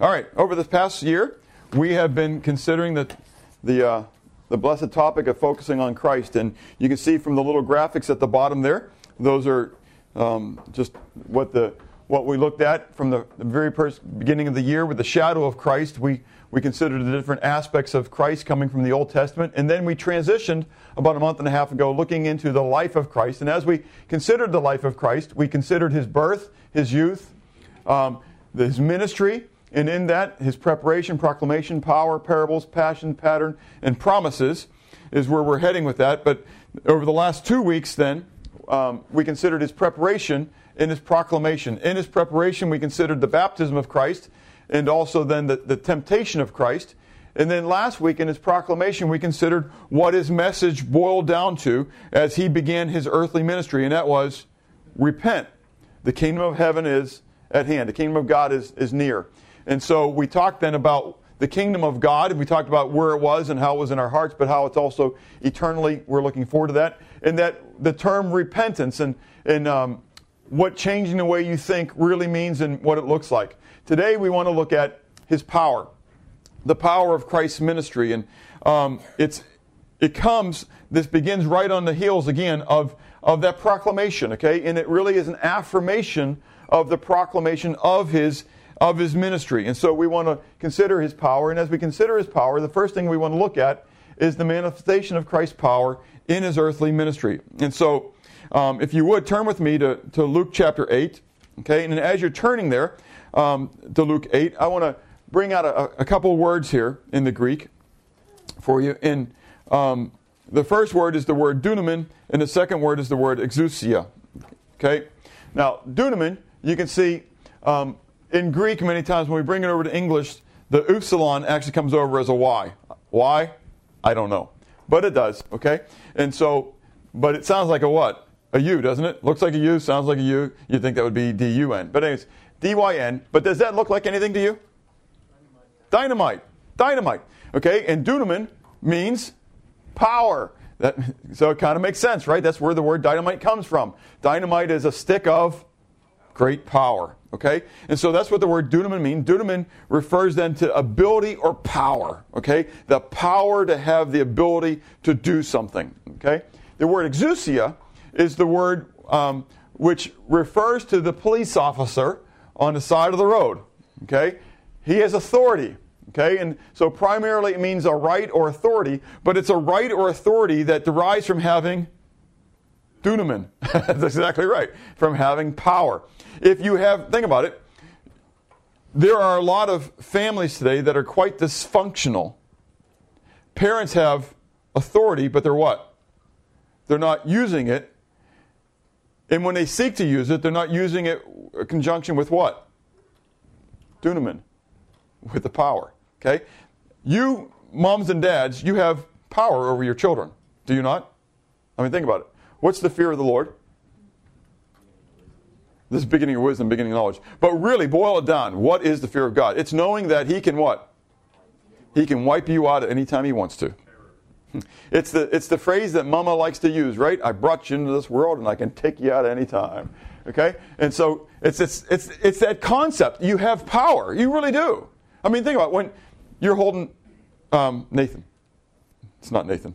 All right, over this past year, we have been considering the, the, uh, the blessed topic of focusing on Christ. And you can see from the little graphics at the bottom there, those are um, just what, the, what we looked at from the, the very first beginning of the year with the shadow of Christ. We, we considered the different aspects of Christ coming from the Old Testament. And then we transitioned about a month and a half ago looking into the life of Christ. And as we considered the life of Christ, we considered his birth, his youth, um, his ministry, and in that, his preparation, proclamation, power, parables, passion, pattern, and promises is where we're heading with that. But over the last two weeks, then, um, we considered his preparation and his proclamation. In his preparation, we considered the baptism of Christ and also then the, the temptation of Christ. And then last week in his proclamation, we considered what his message boiled down to as he began his earthly ministry, and that was repent. The kingdom of heaven is at hand, the kingdom of God is, is near. And so we talked then about the kingdom of God. And we talked about where it was and how it was in our hearts, but how it's also eternally, we're looking forward to that. And that the term repentance and, and um, what changing the way you think really means and what it looks like. Today we want to look at his power, the power of Christ's ministry. And um, it's, it comes, this begins right on the heels again of, of that proclamation, okay? And it really is an affirmation of the proclamation of his of his ministry. And so we want to consider his power. And as we consider his power, the first thing we want to look at is the manifestation of Christ's power in his earthly ministry. And so, um, if you would, turn with me to, to Luke chapter 8. Okay, and as you're turning there um, to Luke 8, I want to bring out a, a couple words here in the Greek for you. And um, the first word is the word dunamin, and the second word is the word exousia. Okay, now dunamin, you can see um, in Greek, many times when we bring it over to English, the upsilon actually comes over as a Y. Why? I don't know. But it does, okay? And so, but it sounds like a what? A U, doesn't it? Looks like a U, sounds like a U. You'd think that would be D U N. But, anyways, D Y N. But does that look like anything to you? Dynamite. Dynamite. Okay? And dunamin means power. That, so it kind of makes sense, right? That's where the word dynamite comes from. Dynamite is a stick of great power. Okay? And so that's what the word dunamin means. Dunamin refers then to ability or power. Okay? The power to have the ability to do something. Okay? The word exousia is the word um, which refers to the police officer on the side of the road. Okay? He has authority. Okay? And so primarily it means a right or authority, but it's a right or authority that derives from having dunamin. That's exactly right. From having power. If you have, think about it, there are a lot of families today that are quite dysfunctional. Parents have authority, but they're what? They're not using it. And when they seek to use it, they're not using it in conjunction with what? Dunamin, with the power. Okay? You, moms and dads, you have power over your children. Do you not? I mean, think about it. What's the fear of the Lord? This is beginning of wisdom, beginning of knowledge. But really, boil it down. What is the fear of God? It's knowing that He can what? He can wipe you out at any time He wants to. It's the, it's the phrase that mama likes to use, right? I brought you into this world and I can take you out at any time. Okay? And so it's, it's, it's, it's that concept. You have power. You really do. I mean, think about it. when you're holding um, Nathan. It's not Nathan.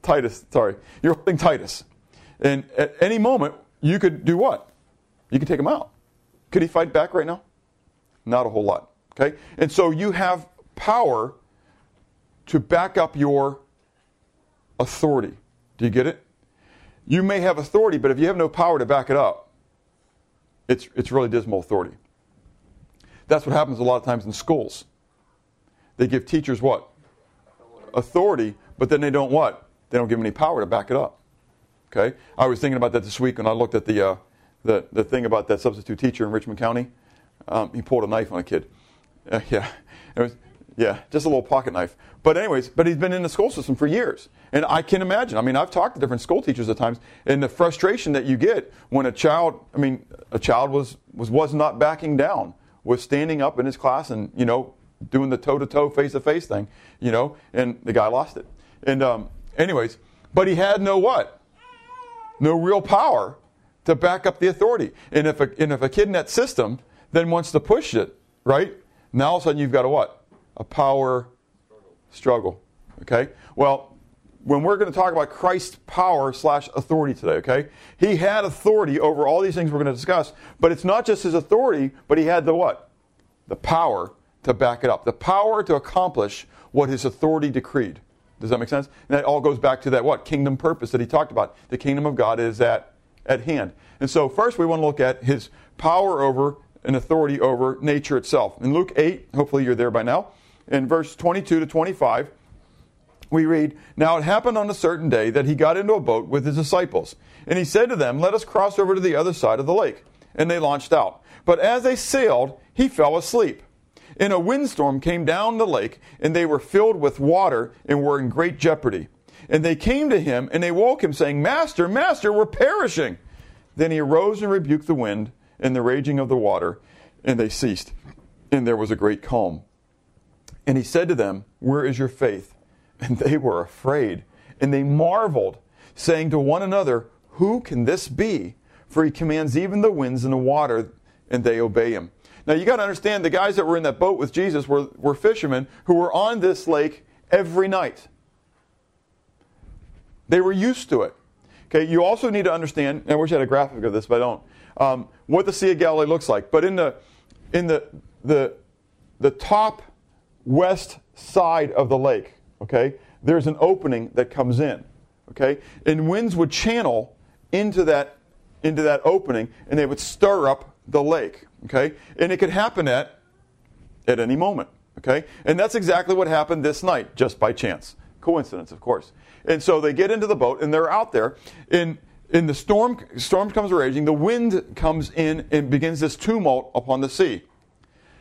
Titus, sorry. You're holding Titus. And at any moment, you could do what? You can take him out. Could he fight back right now? Not a whole lot. Okay? And so you have power to back up your authority. Do you get it? You may have authority, but if you have no power to back it up, it's, it's really dismal authority. That's what happens a lot of times in schools. They give teachers what? Authority, but then they don't what? They don't give them any power to back it up. Okay? I was thinking about that this week when I looked at the, uh, the, the thing about that substitute teacher in Richmond County. Um, he pulled a knife on a kid. Uh, yeah. Was, yeah, just a little pocket knife. But anyways, but he's been in the school system for years. And I can imagine. I mean, I've talked to different school teachers at times, and the frustration that you get when a child, I mean, a child was, was, was not backing down, was standing up in his class and, you know, doing the toe-to-toe, face-to-face thing, you know, and the guy lost it. And um, anyways, but he had no what? No real power to back up the authority. And if a, and if a kid in that system then wants to push it, right? Now all of a sudden you've got a what? A power struggle. Okay? Well, when we're going to talk about Christ's power slash authority today, okay? He had authority over all these things we're going to discuss, but it's not just his authority, but he had the what? The power to back it up, the power to accomplish what his authority decreed. Does that make sense? And that all goes back to that what? Kingdom purpose that he talked about. The kingdom of God is at, at hand. And so first we want to look at his power over and authority over nature itself. In Luke 8, hopefully you're there by now, in verse 22 to 25, we read, Now it happened on a certain day that he got into a boat with his disciples. And he said to them, Let us cross over to the other side of the lake. And they launched out. But as they sailed, he fell asleep. And a windstorm came down the lake, and they were filled with water and were in great jeopardy. And they came to him, and they woke him, saying, Master, Master, we're perishing. Then he arose and rebuked the wind and the raging of the water, and they ceased. And there was a great calm. And he said to them, Where is your faith? And they were afraid, and they marveled, saying to one another, Who can this be? For he commands even the winds and the water, and they obey him. Now you got to understand the guys that were in that boat with Jesus were, were fishermen who were on this lake every night. They were used to it. Okay, you also need to understand, I wish I had a graphic of this, but I don't, um, what the Sea of Galilee looks like. But in the in the the the top west side of the lake, okay, there's an opening that comes in. Okay? And winds would channel into that into that opening and they would stir up the lake. Okay? And it could happen at at any moment. Okay? And that's exactly what happened this night, just by chance. Coincidence, of course. And so they get into the boat and they're out there. And in the storm storm comes raging, the wind comes in and begins this tumult upon the sea.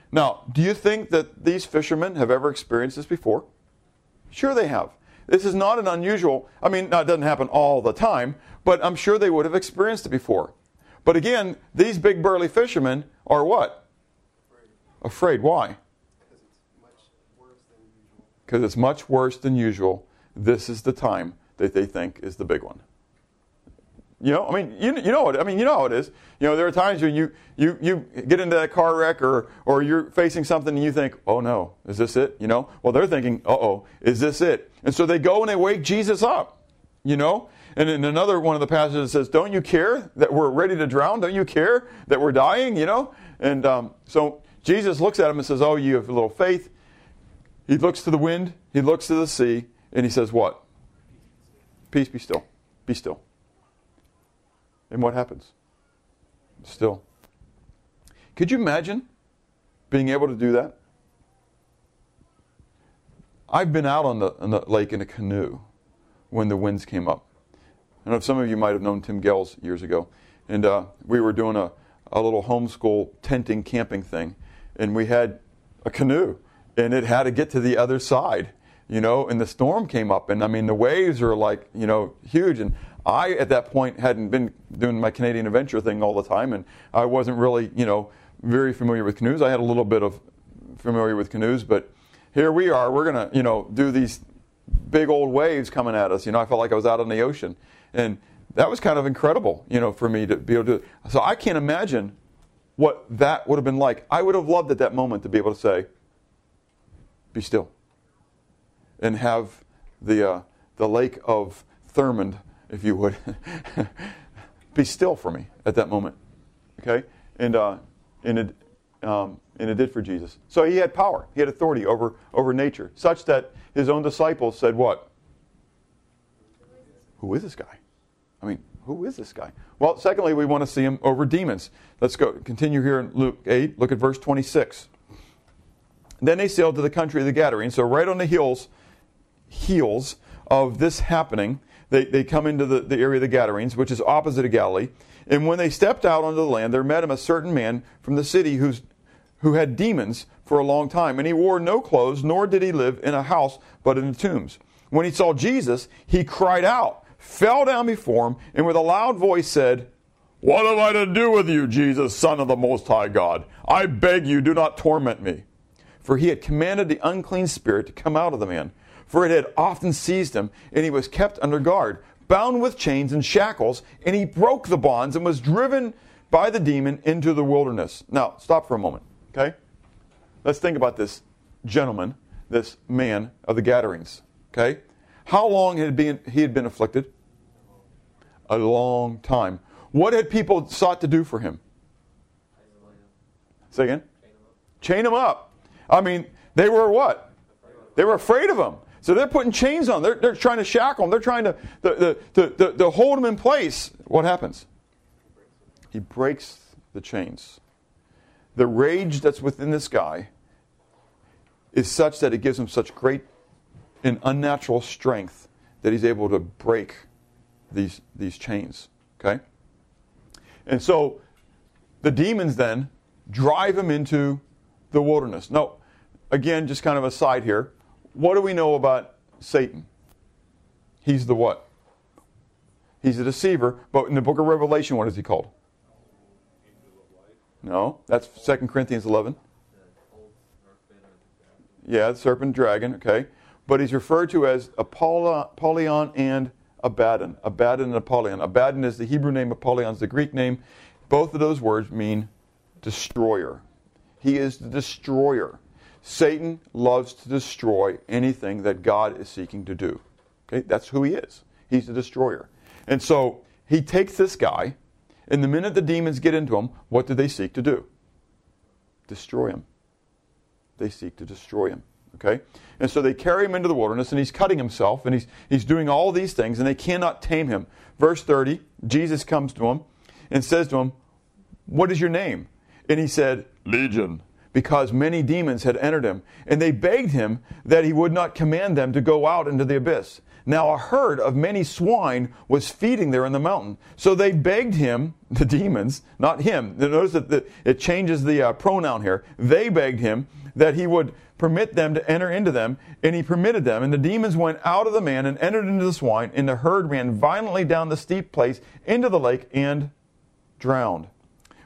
Now, do you think that these fishermen have ever experienced this before? Sure they have. This is not an unusual, I mean, no, it doesn't happen all the time, but I'm sure they would have experienced it before. But again, these big burly fishermen are what? Afraid. Afraid. Why? Because it's much worse than usual. This is the time that they think is the big one. You know, I mean, you, you know what I mean. You know how it is. You know, there are times when you, you, you get into that car wreck or, or you're facing something and you think, oh no, is this it? You know, well, they're thinking, uh oh, is this it? And so they go and they wake Jesus up, you know? And in another one of the passages says, don't you care that we're ready to drown? Don't you care that we're dying, you know? And um, so Jesus looks at him and says, oh, you have a little faith. He looks to the wind, he looks to the sea, and he says, what? Peace be still. Be still. And what happens? Still. Could you imagine being able to do that? I've been out on the, on the lake in a canoe when the winds came up. I know some of you might have known Tim Gels years ago. And uh, we were doing a, a little homeschool tenting camping thing. And we had a canoe. And it had to get to the other side, you know. And the storm came up. And I mean, the waves are like, you know, huge. And I, at that point, hadn't been doing my Canadian adventure thing all the time, and I wasn't really, you know, very familiar with canoes. I had a little bit of familiar with canoes, but here we are. We're gonna, you know, do these big old waves coming at us. You know, I felt like I was out on the ocean, and that was kind of incredible, you know, for me to be able to. So I can't imagine what that would have been like. I would have loved at that moment to be able to say, "Be still," and have the uh, the lake of Thurmond if you would, be still for me at that moment. Okay? And, uh, and, it, um, and it did for Jesus. So he had power, he had authority over, over nature, such that his own disciples said, What? Who is this guy? I mean, who is this guy? Well, secondly, we want to see him over demons. Let's go continue here in Luke 8. Look at verse 26. Then they sailed to the country of the Gadarenes. So right on the heels, heels of this happening, they, they come into the, the area of the Gadarenes, which is opposite of Galilee. And when they stepped out onto the land, there met him a certain man from the city who's, who had demons for a long time. And he wore no clothes, nor did he live in a house, but in the tombs. When he saw Jesus, he cried out, fell down before him, and with a loud voice said, What have I to do with you, Jesus, Son of the Most High God? I beg you, do not torment me. For he had commanded the unclean spirit to come out of the man for it had often seized him, and he was kept under guard, bound with chains and shackles, and he broke the bonds and was driven by the demon into the wilderness. Now, stop for a moment, okay? let's think about this gentleman, this man of the Gadarenes. Okay? How long had been, he had been afflicted? A long time. What had people sought to do for him? Say again? Chain him up. I mean, they were what? They were afraid of him. So they're putting chains on. They're, they're trying to shackle him. They're trying to, to, to, to, to hold him in place. What happens? He breaks the chains. The rage that's within this guy is such that it gives him such great and unnatural strength that he's able to break these, these chains. Okay? And so the demons then drive him into the wilderness. Now, again, just kind of a side here. What do we know about Satan? He's the what? He's a deceiver, but in the book of Revelation, what is he called? No, that's 2 Corinthians 11. Yeah, the serpent dragon, okay. But he's referred to as Apollyon and Abaddon. Abaddon and Apollyon. Abaddon is the Hebrew name, Apollyon is the Greek name. Both of those words mean destroyer. He is the destroyer. Satan loves to destroy anything that God is seeking to do. Okay, that's who he is. He's the destroyer. And so he takes this guy, and the minute the demons get into him, what do they seek to do? Destroy him. They seek to destroy him. Okay? And so they carry him into the wilderness, and he's cutting himself, and he's, he's doing all these things, and they cannot tame him. Verse 30, Jesus comes to him and says to him, What is your name? And he said, Legion, because many demons had entered him, and they begged him that he would not command them to go out into the abyss. Now a herd of many swine was feeding there in the mountain. So they begged him, the demons, not him. Notice that it changes the uh, pronoun here. They begged him that he would permit them to enter into them, and he permitted them. And the demons went out of the man and entered into the swine, and the herd ran violently down the steep place into the lake and drowned.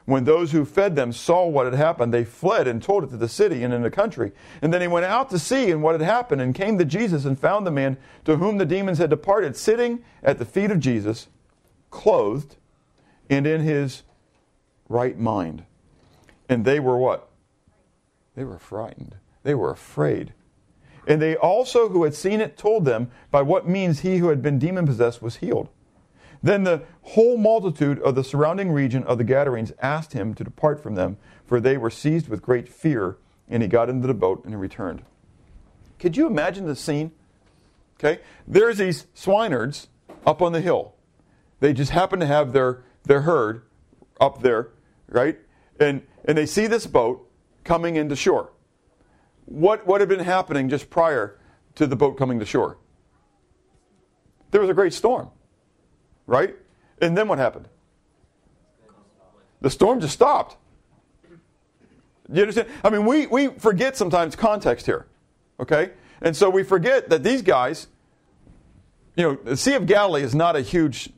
When those who fed them saw what had happened, they fled and told it to the city and in the country. And then he went out to see and what had happened and came to Jesus and found the man to whom the demons had departed sitting at the feet of Jesus, clothed and in his right mind. And they were what? They were frightened. They were afraid. And they also who had seen it told them by what means he who had been demon possessed was healed. Then the whole multitude of the surrounding region of the Gadarenes asked him to depart from them, for they were seized with great fear, and he got into the boat and he returned. Could you imagine the scene? Okay, there's these swineherds up on the hill. They just happen to have their, their herd up there, right? And, and they see this boat coming into shore. What, what had been happening just prior to the boat coming to shore? There was a great storm right? And then what happened? The storm just stopped. You understand? I mean, we, we forget sometimes context here, okay? And so we forget that these guys, you know, the Sea of Galilee is not a huge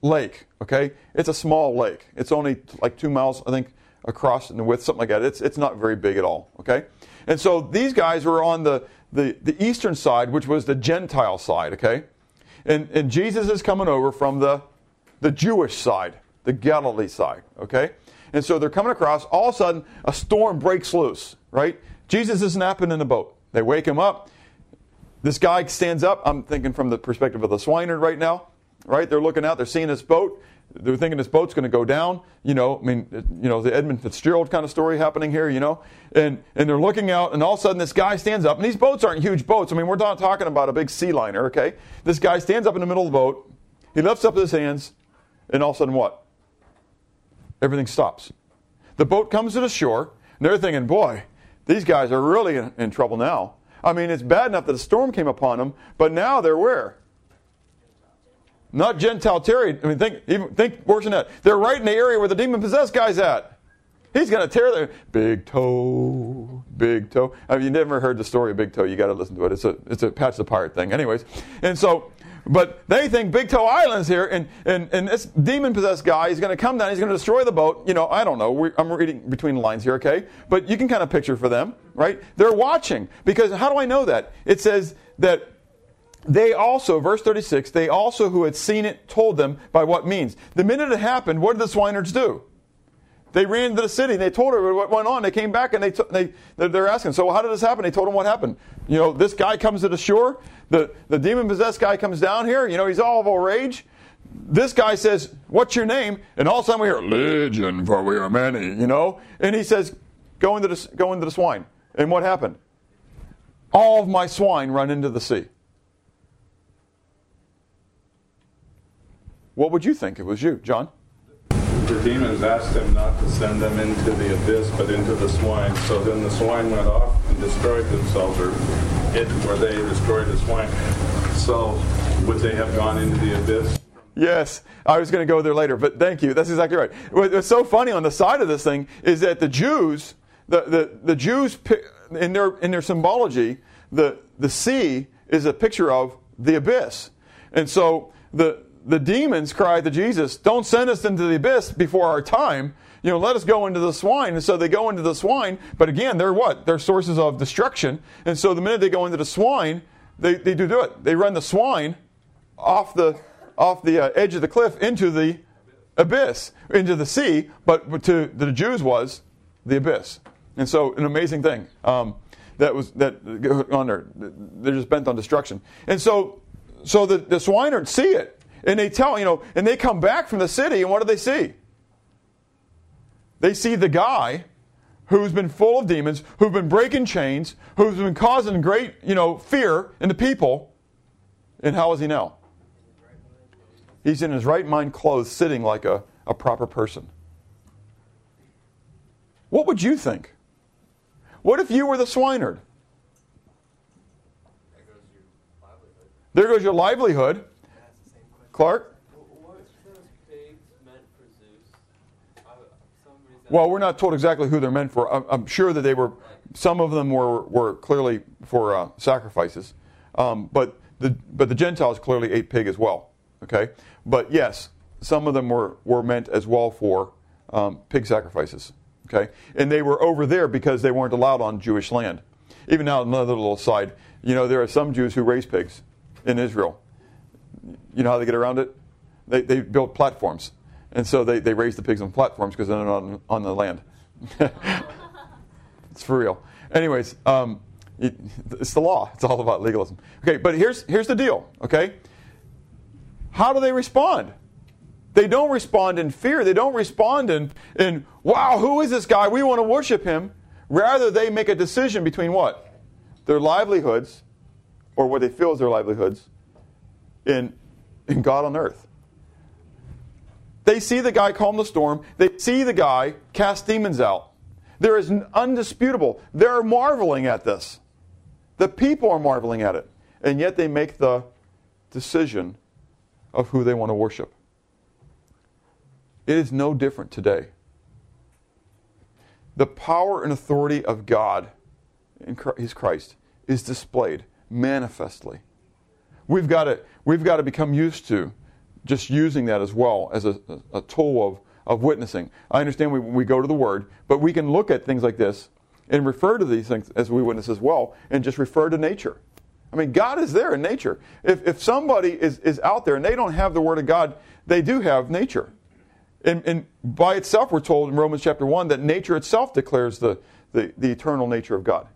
lake, okay? It's a small lake. It's only like two miles, I think, across in the width, something like that. It's, it's not very big at all, okay? And so these guys were on the, the, the eastern side, which was the Gentile side, okay? And, and Jesus is coming over from the, the Jewish side, the Galilee side, okay? And so they're coming across. All of a sudden, a storm breaks loose, right? Jesus is napping in the boat. They wake him up. This guy stands up. I'm thinking from the perspective of the swineherd right now, right? They're looking out, they're seeing this boat they're thinking this boat's going to go down. You know, I mean, you know, the Edmund Fitzgerald kind of story happening here. You know, and and they're looking out, and all of a sudden this guy stands up, and these boats aren't huge boats. I mean, we're not talking about a big sea liner. Okay, this guy stands up in the middle of the boat. He lifts up his hands, and all of a sudden, what? Everything stops. The boat comes to the shore, and they're thinking, boy, these guys are really in, in trouble now. I mean, it's bad enough that a storm came upon them, but now they're where? Not Gentile Terry. I mean, think, even, think worse than that. They're right in the area where the demon possessed guy's at. He's going to tear their big toe, big toe. Mean, you never heard the story of Big Toe. You got to listen to it. It's a it's a Patch the Pirate thing, anyways. And so, but they think Big Toe Island's here, and and and this demon possessed guy is going to come down. He's going to destroy the boat. You know, I don't know. I'm reading between the lines here, okay? But you can kind of picture for them, right? They're watching because how do I know that? It says that they also, verse 36, they also who had seen it told them by what means. The minute it happened, what did the swineherds do? They ran to the city and they told her what went on. They came back and they, they they're asking, so how did this happen? They told them what happened. You know, this guy comes to the shore. The, the demon possessed guy comes down here. You know, he's all of a rage. This guy says, What's your name? And all of a sudden we hear, Legion, for we are many, you know? And he says, Go into the, go into the swine. And what happened? All of my swine run into the sea. What would you think it was you, John? The demons asked him not to send them into the abyss, but into the swine. So then the swine went off and destroyed themselves, or it, or they destroyed the swine. So would they have gone into the abyss? Yes, I was going to go there later, but thank you. That's exactly right. What's so funny on the side of this thing is that the Jews, the, the, the Jews, in their, in their symbology, the, the sea is a picture of the abyss. And so the, the demons cried to Jesus, Don't send us into the abyss before our time. You know, let us go into the swine. And so they go into the swine, but again, they're what? They're sources of destruction. And so the minute they go into the swine, they, they do do it. They run the swine off the off the uh, edge of the cliff into the abyss, into the sea, but to the Jews was the abyss. And so an amazing thing. Um, that was that on there. They're just bent on destruction. And so so the, the swineherds see it and they tell, you know, and they come back from the city, and what do they see? They see the guy who's been full of demons, who's been breaking chains, who's been causing great, you know, fear in the people. And how is he now? He's in his right mind clothes, sitting like a, a proper person. What would you think? What if you were the swineherd? There goes your livelihood. Clark? Well, we're not told exactly who they're meant for. I'm, sure that they were, some of them were, were clearly for uh, sacrifices. Um, but, the, but the Gentiles clearly ate pig as well. Okay? But yes, some of them were, were meant as well for um, pig sacrifices. Okay? And they were over there because they weren't allowed on Jewish land. Even now, another little side, you know, there are some Jews who raise pigs in Israel. You know how they get around it? They, they build platforms. And so they, they raise the pigs on platforms because they're not on, on the land. it's for real. Anyways, um, it, it's the law. It's all about legalism. Okay, but here's, here's the deal, okay? How do they respond? They don't respond in fear. They don't respond in, in wow, who is this guy? We want to worship him. Rather, they make a decision between what? Their livelihoods, or what they feel is their livelihoods, in, in God on earth. They see the guy calm the storm. They see the guy cast demons out. There is undisputable. They're marveling at this. The people are marveling at it. And yet they make the decision of who they want to worship. It is no different today. The power and authority of God in Christ is displayed manifestly. We've got to, we've got to become used to just using that as well as a, a tool of, of witnessing. I understand we, we go to the Word, but we can look at things like this and refer to these things as we witness as well and just refer to nature. I mean, God is there in nature. If, if somebody is, is out there and they don't have the Word of God, they do have nature. And, and by itself, we're told in Romans chapter 1 that nature itself declares the, the, the eternal nature of God.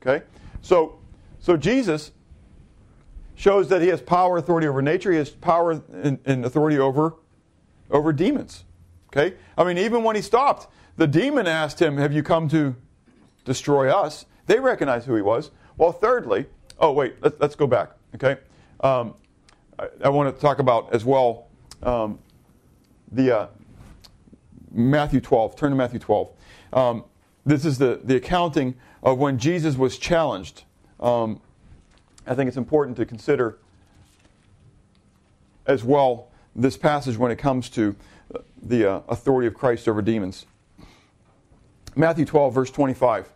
Okay? So, so Jesus shows that he has power, authority over nature. He has power and, and, authority over, over demons. Okay? I mean, even when he stopped, the demon asked him, Have you come to destroy us? They recognized who he was. Well, thirdly, oh, wait, let, us go back. Okay? Um, I, I, want to talk about as well um, the uh, Matthew 12. Turn to Matthew 12. Um, this is the, the accounting of when Jesus was challenged. I think it's important to consider as well this passage when it comes to the uh, authority of Christ over demons. Matthew 12, verse 25.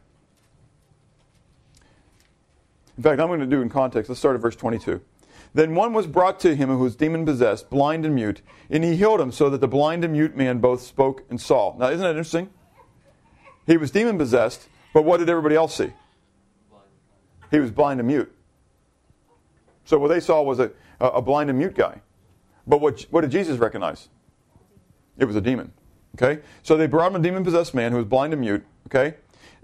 In fact, I'm going to do in context. Let's start at verse 22. Then one was brought to him who was demon possessed, blind and mute, and he healed him so that the blind and mute man both spoke and saw. Now, isn't that interesting? He was demon possessed, but what did everybody else see? He was blind and mute. So what they saw was a, a blind and mute guy. But what, what did Jesus recognize? It was a demon. Okay? So they brought him a demon possessed man who was blind and mute. Okay?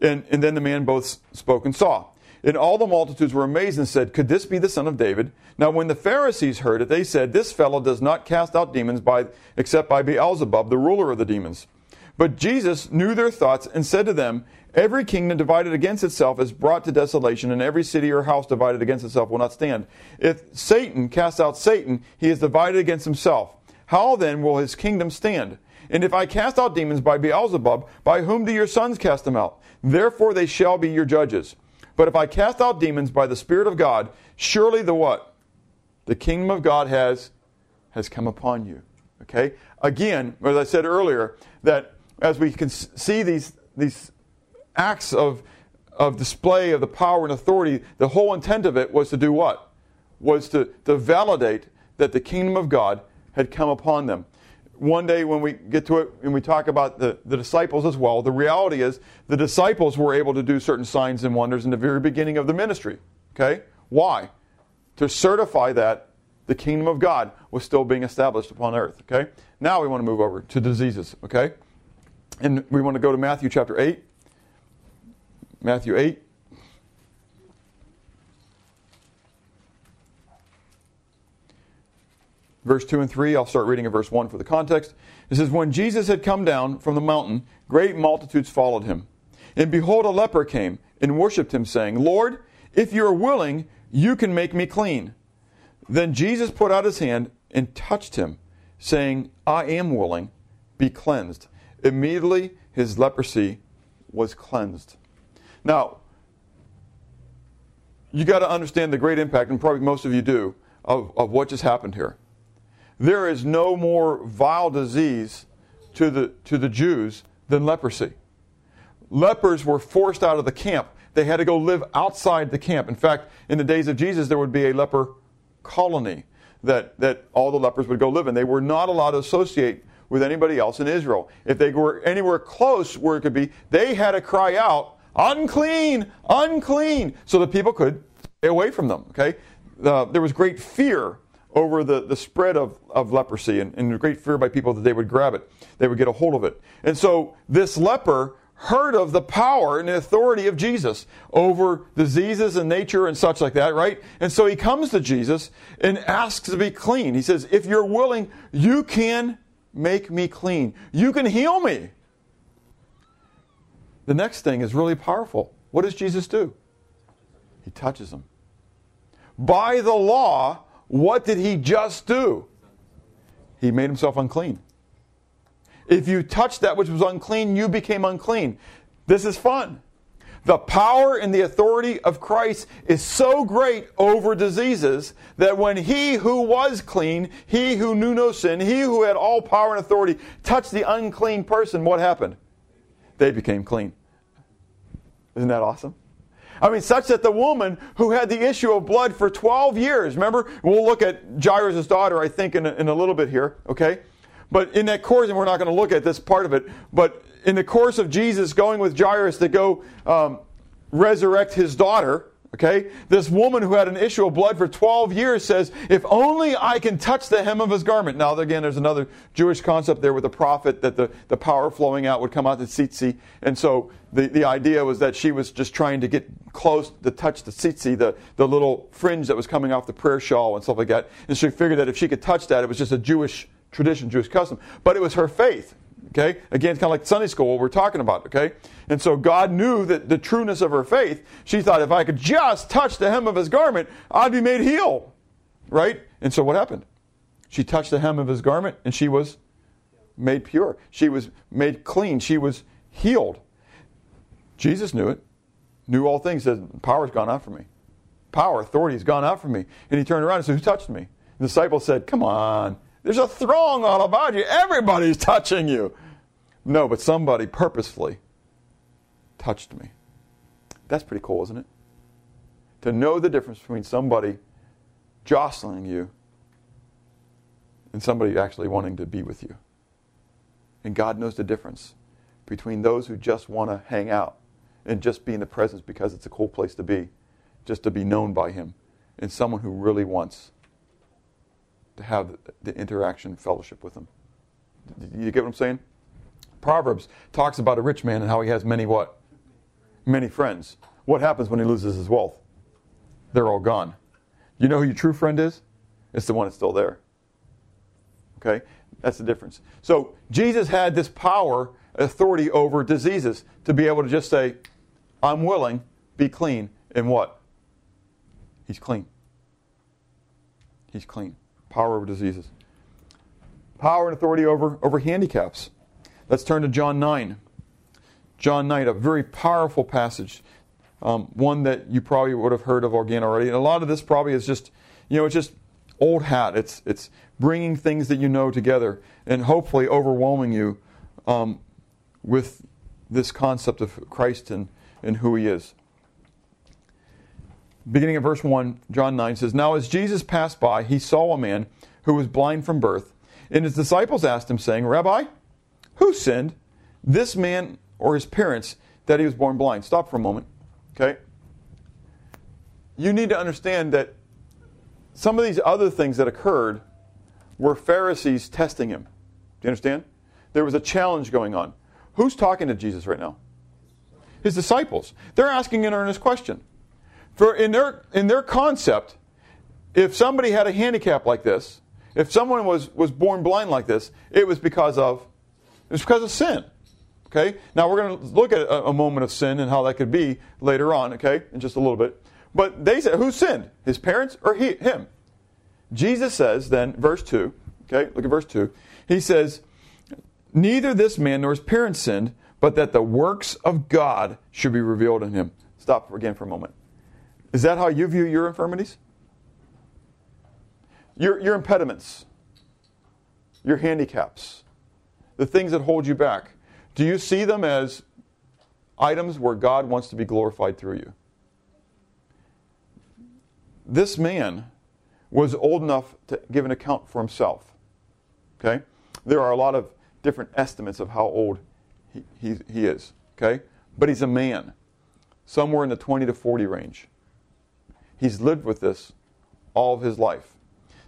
And, and then the man both spoke and saw. And all the multitudes were amazed and said, Could this be the son of David? Now, when the Pharisees heard it, they said, This fellow does not cast out demons by, except by Beelzebub, the ruler of the demons. But Jesus knew their thoughts and said to them, Every kingdom divided against itself is brought to desolation, and every city or house divided against itself will not stand. If Satan casts out Satan, he is divided against himself. How then will his kingdom stand? And if I cast out demons by Beelzebub, by whom do your sons cast them out? Therefore they shall be your judges. But if I cast out demons by the Spirit of God, surely the what? The kingdom of God has, has come upon you. Okay? Again, as I said earlier, that as we can see these, these acts of, of display of the power and authority, the whole intent of it was to do what? Was to, to validate that the kingdom of God had come upon them. One day, when we get to it and we talk about the, the disciples as well, the reality is the disciples were able to do certain signs and wonders in the very beginning of the ministry. Okay? Why? To certify that the kingdom of God was still being established upon earth. Okay? Now we want to move over to diseases. Okay? And we want to go to Matthew chapter 8. Matthew 8. Verse 2 and 3, I'll start reading at verse 1 for the context. It says, When Jesus had come down from the mountain, great multitudes followed him. And behold, a leper came and worshipped him, saying, Lord, if you are willing, you can make me clean. Then Jesus put out his hand and touched him, saying, I am willing, be cleansed. Immediately his leprosy was cleansed. Now, you got to understand the great impact, and probably most of you do, of, of what just happened here. There is no more vile disease to the, to the Jews than leprosy. Lepers were forced out of the camp. They had to go live outside the camp. In fact, in the days of Jesus, there would be a leper colony that, that all the lepers would go live in. They were not allowed to associate with anybody else in Israel. If they were anywhere close where it could be, they had to cry out, unclean, unclean, so that people could stay away from them. Okay? Uh, there was great fear over the, the spread of, of leprosy and, and great fear by people that they would grab it, they would get a hold of it. And so this leper heard of the power and the authority of Jesus over diseases and nature and such like that, right? And so he comes to Jesus and asks to be clean. He says, If you're willing, you can make me clean. You can heal me. The next thing is really powerful. What does Jesus do? He touches him. By the law, what did he just do? He made himself unclean. If you touched that which was unclean, you became unclean. This is fun. The power and the authority of Christ is so great over diseases that when he who was clean, he who knew no sin, he who had all power and authority touched the unclean person, what happened? They became clean. Isn't that awesome? I mean, such that the woman who had the issue of blood for 12 years, remember, we'll look at Jairus' daughter, I think, in a, in a little bit here, okay? But in that course, and we're not going to look at this part of it, but in the course of Jesus going with Jairus to go um, resurrect his daughter, okay, this woman who had an issue of blood for 12 years says, If only I can touch the hem of his garment. Now, again, there's another Jewish concept there with the prophet that the, the power flowing out would come out the tzitzi. And so the, the idea was that she was just trying to get close to touch the tzitzi, the, the little fringe that was coming off the prayer shawl and stuff like that. And she figured that if she could touch that, it was just a Jewish tradition, Jewish custom. But it was her faith. Okay? Again, it's kind of like Sunday school, what we're talking about, okay? And so God knew that the trueness of her faith. She thought, if I could just touch the hem of his garment, I'd be made heal. Right? And so what happened? She touched the hem of his garment and she was made pure. She was made clean. She was healed. Jesus knew it, knew all things, said, Power's gone out from me. Power, authority has gone out from me. And he turned around and said, Who touched me? The disciples said, Come on. There's a throng all about you. Everybody's touching you. No, but somebody purposefully touched me. That's pretty cool, isn't it? To know the difference between somebody jostling you and somebody actually wanting to be with you. And God knows the difference between those who just want to hang out and just be in the presence because it's a cool place to be, just to be known by Him, and someone who really wants to have the interaction, fellowship with Him. You get what I'm saying? Proverbs talks about a rich man and how he has many what? Many friends. What happens when he loses his wealth? They're all gone. You know who your true friend is? It's the one that's still there. Okay? That's the difference. So Jesus had this power, authority over diseases to be able to just say, I'm willing, be clean, and what? He's clean. He's clean. Power over diseases. Power and authority over, over handicaps. Let's turn to John 9. John 9, a very powerful passage. Um, one that you probably would have heard of again already. And a lot of this probably is just, you know, it's just old hat. It's, it's bringing things that you know together and hopefully overwhelming you um, with this concept of Christ and, and who he is. Beginning at verse 1, John 9 says, Now as Jesus passed by, he saw a man who was blind from birth. And his disciples asked him, saying, Rabbi, who sinned, this man or his parents, that he was born blind? Stop for a moment. Okay? You need to understand that some of these other things that occurred were Pharisees testing him. Do you understand? There was a challenge going on. Who's talking to Jesus right now? His disciples. They're asking an earnest question. For in their in their concept, if somebody had a handicap like this, if someone was, was born blind like this, it was because of it was because of sin. Okay? Now we're going to look at a, a moment of sin and how that could be later on, okay, in just a little bit. But they said, who sinned? His parents or he, him? Jesus says then, verse 2, okay, look at verse 2. He says, Neither this man nor his parents sinned, but that the works of God should be revealed in him. Stop again for a moment. Is that how you view your infirmities? Your, your impediments, your handicaps, the things that hold you back. Do you see them as items where God wants to be glorified through you? This man was old enough to give an account for himself. Okay? There are a lot of different estimates of how old he, he, he is. Okay? But he's a man, somewhere in the 20 to 40 range. He's lived with this all of his life.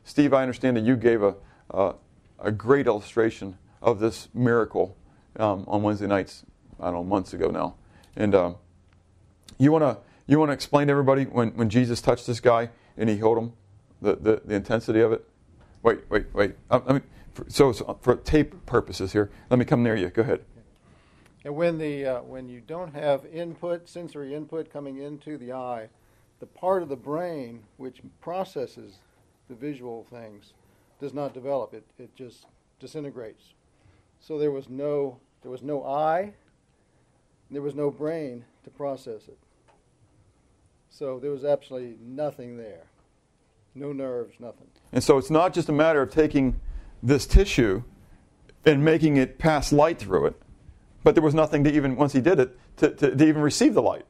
Steve, I understand that you gave a, a, a great illustration of this miracle um, on Wednesday nights, I don't know, months ago now. And um, you want to you want to explain to everybody when, when Jesus touched this guy and he healed him, the, the, the intensity of it? Wait, wait, wait. I, I mean, for, so, so, for tape purposes here, let me come near you. Go ahead. And when the uh, when you don't have input, sensory input coming into the eye, the part of the brain which processes the visual things does not develop. It, it just disintegrates. So there was no there was no eye, there was no brain to process it. So there was absolutely nothing there. No nerves, nothing. And so it's not just a matter of taking this tissue and making it pass light through it, but there was nothing to even, once he did it, to, to, to even receive the light.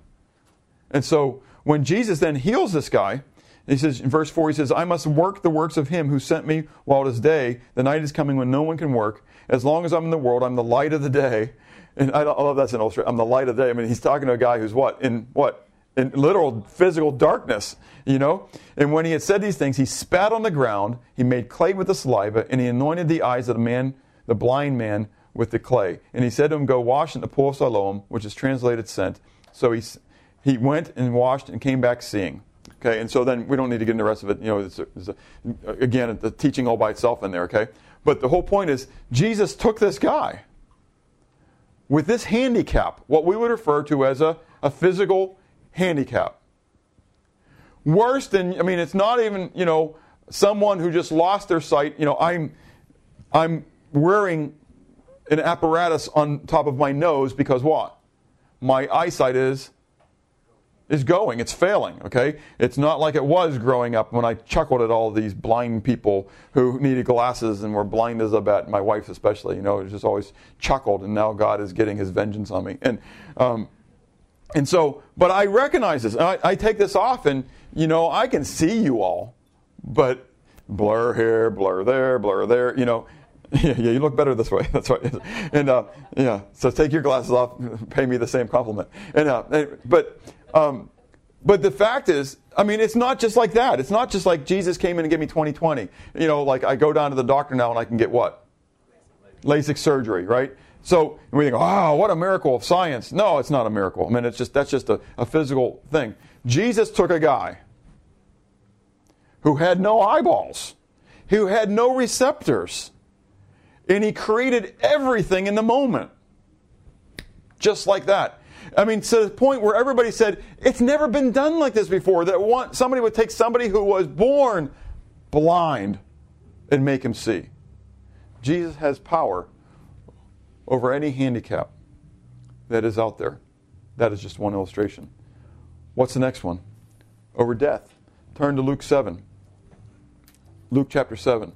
And so when Jesus then heals this guy, he says in verse 4, he says, I must work the works of him who sent me while it is day. The night is coming when no one can work. As long as I'm in the world, I'm the light of the day. And I, love that's an illustration. I'm the light of the day. I mean, he's talking to a guy who's what? In what? In literal physical darkness, you know? And when he had said these things, he spat on the ground, he made clay with the saliva, and he anointed the eyes of the man, the blind man, with the clay. And he said to him, Go wash in the pool of Siloam, which is translated sent. So he, he went and washed and came back seeing. Okay, and so then we don't need to get into the rest of it. You know, it's, a, it's a, again, the teaching all by itself in there. Okay, but the whole point is Jesus took this guy with this handicap, what we would refer to as a, a physical handicap. Worse than, I mean, it's not even, you know, someone who just lost their sight. You know, I'm, I'm wearing an apparatus on top of my nose because what? My eyesight is is going. It's failing, okay? It's not like it was growing up when I chuckled at all these blind people who needed glasses and were blind as a bat, my wife especially, you know, just always chuckled, and now God is getting his vengeance on me. And, um, and so, but I recognize this. I, I take this off, and, you know, I can see you all, but blur here, blur there, blur there, you know. Yeah, yeah, you look better this way. That's right. And uh, yeah, so take your glasses off. Pay me the same compliment. And uh, but um, but the fact is, I mean, it's not just like that. It's not just like Jesus came in and gave me 2020. You know, like I go down to the doctor now and I can get what? LASIK surgery, right? So we think, oh, what a miracle of science. No, it's not a miracle. I mean, it's just that's just a, a physical thing. Jesus took a guy who had no eyeballs, who had no receptors, and he created everything in the moment. Just like that. I mean, to the point where everybody said, it's never been done like this before. That one, somebody would take somebody who was born blind and make him see. Jesus has power over any handicap that is out there. That is just one illustration. What's the next one? Over death. Turn to Luke 7. Luke chapter 7.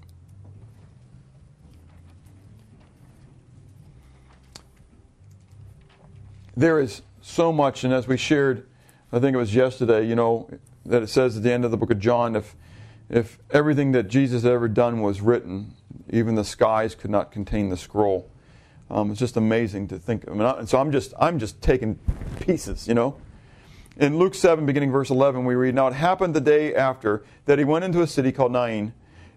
There is so much, and as we shared, I think it was yesterday, you know, that it says at the end of the book of John, if if everything that Jesus had ever done was written, even the skies could not contain the scroll. Um, it's just amazing to think. I mean, and so I'm just I'm just taking pieces, you know. In Luke 7, beginning verse 11, we read, Now it happened the day after that he went into a city called Nain,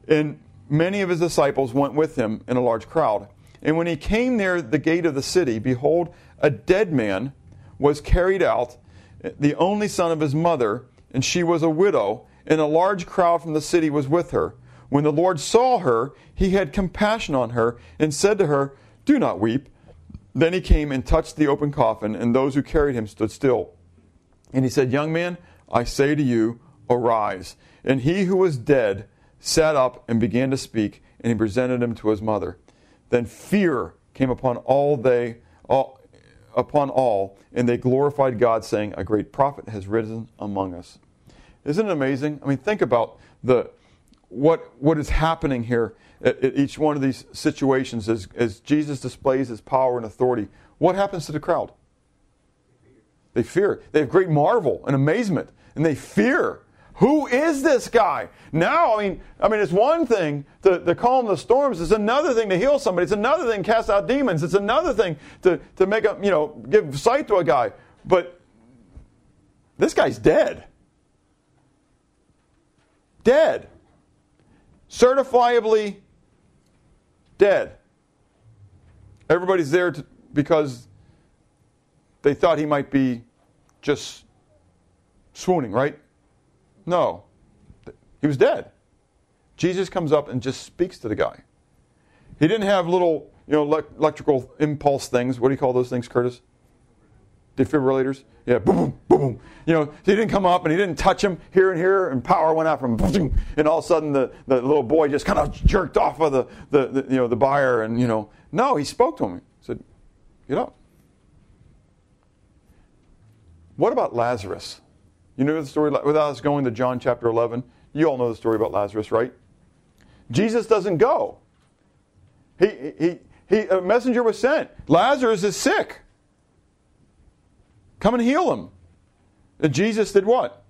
and many of his disciples went with him in a large crowd. And when he came near the gate of the city, behold, a dead man was carried out, the only son of his mother, and she was a widow, and a large crowd from the city was with her. When the Lord saw her, he had compassion on her, and said to her, do not weep. Then he came and touched the open coffin, and those who carried him stood still. And he said, Young man, I say to you, arise. And he who was dead sat up and began to speak, and he presented him to his mother. Then fear came upon all they all, upon all, and they glorified God, saying, A great prophet has risen among us. Isn't it amazing? I mean, think about the what what is happening here at, at each one of these situations as, as Jesus displays his power and authority, what happens to the crowd? They fear. They have great marvel and amazement, and they fear. Who is this guy? Now, I mean, I mean, it's one thing to, to calm the storms. It's another thing to heal somebody. It's another thing to cast out demons. It's another thing to, to make a, you know, give sight to a guy. But this guy's dead. Dead. Certifiably dead. Everybody's there to, because they thought he might be just swooning, right? No. He was dead. Jesus comes up and just speaks to the guy. He didn't have little, you know, electrical impulse things. What do you call those things, Curtis? defibrillators. Yeah, boom, boom, boom, boom. You know, he didn't come up and he didn't touch him here and here, and power went out from boom, and all of a sudden the, the little boy just kind of jerked off of the, the, the, you know the buyer, and you know, no, he spoke to him. He said, "Get up." What about Lazarus? You know the story without us going to John chapter 11. You all know the story about Lazarus, right? Jesus doesn't go. He, he, he, a messenger was sent. Lazarus is sick. Come and heal him. And Jesus did what?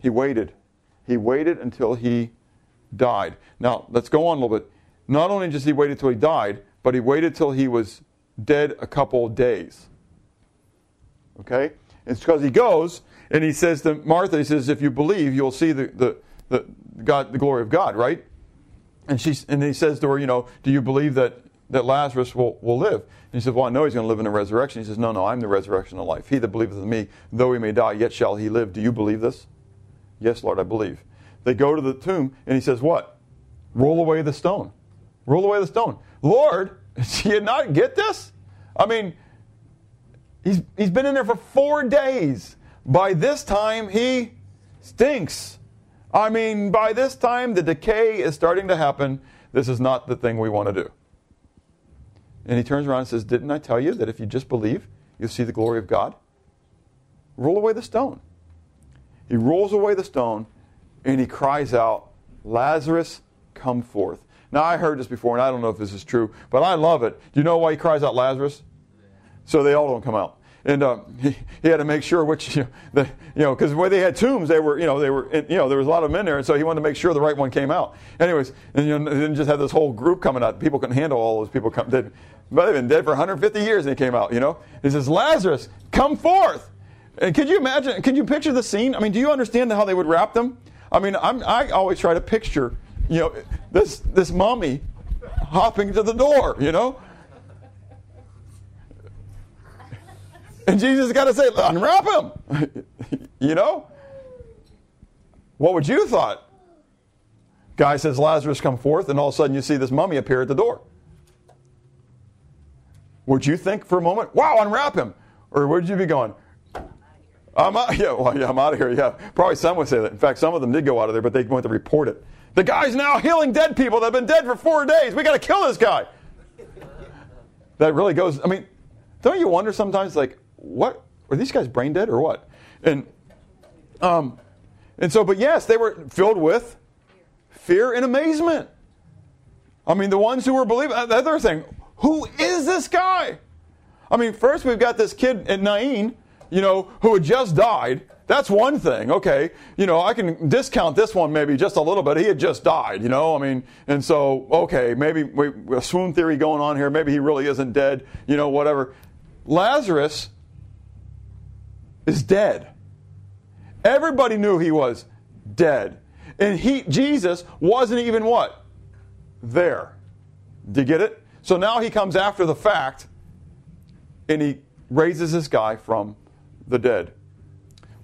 He waited. He waited until he died. Now, let's go on a little bit. Not only just he waited till he died, but he waited till he was dead a couple days. Okay? It's because he goes and he says to Martha, he says, if you believe, you'll see the, the, the, God, the glory of God, right? And, she, and he says to her, you know, do you believe that that Lazarus will, will live. And he says, Well, I know he's going to live in the resurrection. He says, No, no, I'm the resurrection of life. He that believeth in me, though he may die, yet shall he live. Do you believe this? Yes, Lord, I believe. They go to the tomb, and he says, What? Roll away the stone. Roll away the stone. Lord, do you not get this? I mean, he's, he's been in there for four days. By this time, he stinks. I mean, by this time, the decay is starting to happen. This is not the thing we want to do. And he turns around and says, Didn't I tell you that if you just believe, you'll see the glory of God? Roll away the stone. He rolls away the stone and he cries out, Lazarus, come forth. Now, I heard this before, and I don't know if this is true, but I love it. Do you know why he cries out Lazarus? So they all don't come out. And uh, he, he had to make sure which, you know, the, you know, because where they had tombs, they were, you know, they were, you know, there was a lot of men there, and so he wanted to make sure the right one came out. Anyways, and you know, didn't just have this whole group coming out. People couldn't handle all those people come. Dead. But they've been dead for 150 years, and he came out. You know, he says, Lazarus, come forth. And could you imagine? Can you picture the scene? I mean, do you understand how they would wrap them? I mean, I'm, I always try to picture, you know, this this mummy hopping to the door. You know, And Jesus got to say, unwrap him. you know? What would you have thought? Guy says, Lazarus, come forth, and all of a sudden you see this mummy appear at the door. Would you think for a moment, wow, unwrap him? Or would you be going, I'm out, yeah, well, yeah, I'm out of here. Yeah, probably some would say that. In fact, some of them did go out of there, but they went to report it. The guy's now healing dead people that have been dead for four days. We got to kill this guy. That really goes. I mean, don't you wonder sometimes, like, what are these guys brain dead or what? And, um, and so, but yes, they were filled with fear and amazement. I mean, the ones who were believing, uh, the other thing, who is this guy? I mean, first we've got this kid at Nain, you know, who had just died. That's one thing. Okay, you know, I can discount this one maybe just a little bit. He had just died, you know. I mean, and so okay, maybe we, a swoon theory going on here. Maybe he really isn't dead, you know, whatever. Lazarus is dead. Everybody knew he was dead. And he Jesus wasn't even what? There. Do you get it? So now he comes after the fact and he raises this guy from the dead.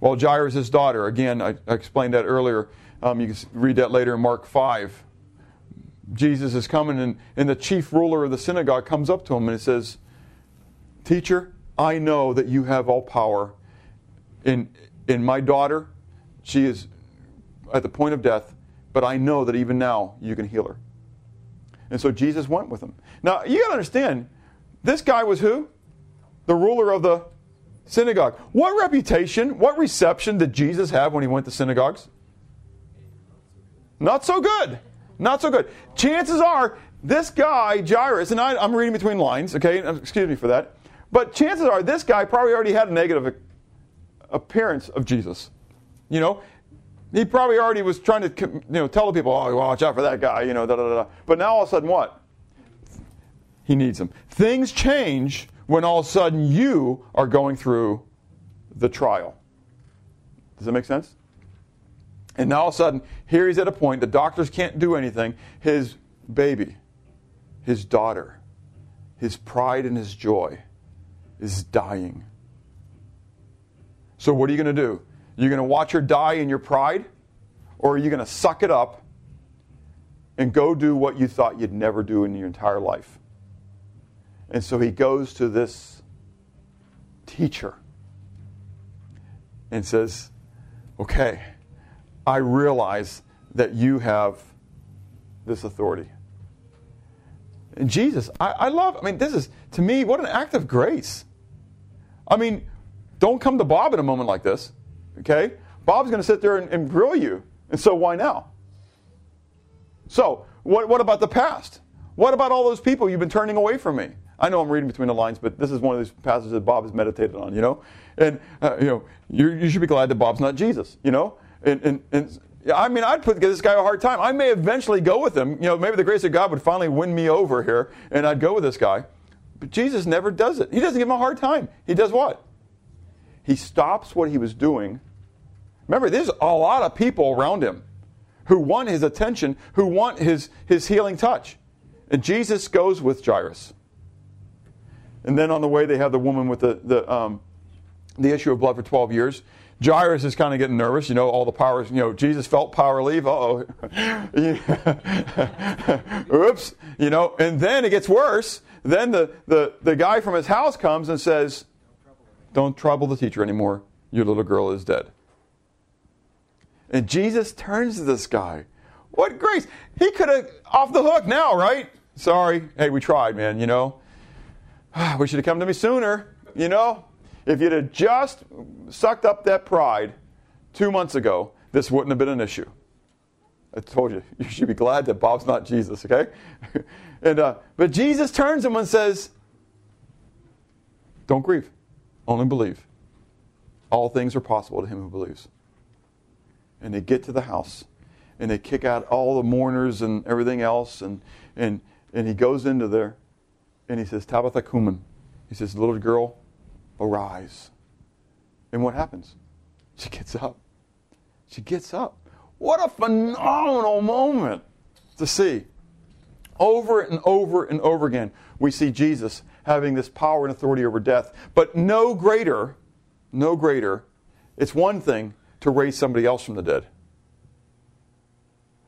Well, Jairus' daughter, again, I, I explained that earlier. Um, you can read that later in Mark 5. Jesus is coming, and, and the chief ruler of the synagogue comes up to him and he says, Teacher, I know that you have all power. In, in my daughter, she is at the point of death, but I know that even now you can heal her. And so Jesus went with him. Now, you got to understand, this guy was who? The ruler of the synagogue. What reputation, what reception did Jesus have when he went to synagogues? Not so good. Not so good. Chances are, this guy, Jairus, and I, am reading between lines, okay? Excuse me for that. But chances are, this guy probably already had a negative appearance of Jesus. You know, he probably already was trying to, you know, tell the people, oh, watch out for that guy, you know, da da da. But now all of a sudden, what? He needs him. Things change when all of a sudden you are going through the trial. Does that make sense? And now all of a sudden, here he's at a point, the doctors can't do anything. His baby, his daughter, his pride and his joy is dying. So, what are you going to do? You're going to watch her die in your pride, or are you going to suck it up and go do what you thought you'd never do in your entire life? And so he goes to this teacher and says, Okay, I realize that you have this authority. And Jesus, I, I, love, I mean, this is, to me, what an act of grace. I mean, don't come to Bob in a moment like this, okay? Bob's going to sit there and, and grill you. And so why now? So, what, what about the past? What about all those people you've been turning away from me? I know I'm reading between the lines, but this is one of these passages that Bob has meditated on, you know? And, uh, you know, you should be glad that Bob's not Jesus, you know? And, and, and I mean, I'd put give this guy a hard time. I may eventually go with him. You know, maybe the grace of God would finally win me over here, and I'd go with this guy. But Jesus never does it. He doesn't give him a hard time. He does what? He stops what he was doing. Remember, there's a lot of people around him who want his attention, who want his, his healing touch. And Jesus goes with Jairus. And then on the way, they have the woman with the, the, um, the issue of blood for 12 years. Jairus is kind of getting nervous. You know, all the powers, you know, Jesus felt power leave. oh. Oops. You know, and then it gets worse. Then the, the, the guy from his house comes and says, Don't trouble the teacher anymore. Your little girl is dead. And Jesus turns to this guy. What grace. He could have off the hook now, right? Sorry. Hey, we tried, man, you know. we should have come to me sooner, you know? If you'd have just sucked up that pride two months ago, this wouldn't have been an issue. I told you, you should be glad that Bob's not Jesus, okay? and uh, But Jesus turns him and says, Don't grieve, only believe. All things are possible to him who believes. And they get to the house and they kick out all the mourners and everything else, and, and, and he goes into there and he says, Tabitha Kuman. He says, little girl, arise. And what happens? She gets up. She gets up. What a phenomenal moment to see. Over and over and over again, we see Jesus having this power and authority over death. But no greater, no greater, it's one thing to raise somebody else from the dead.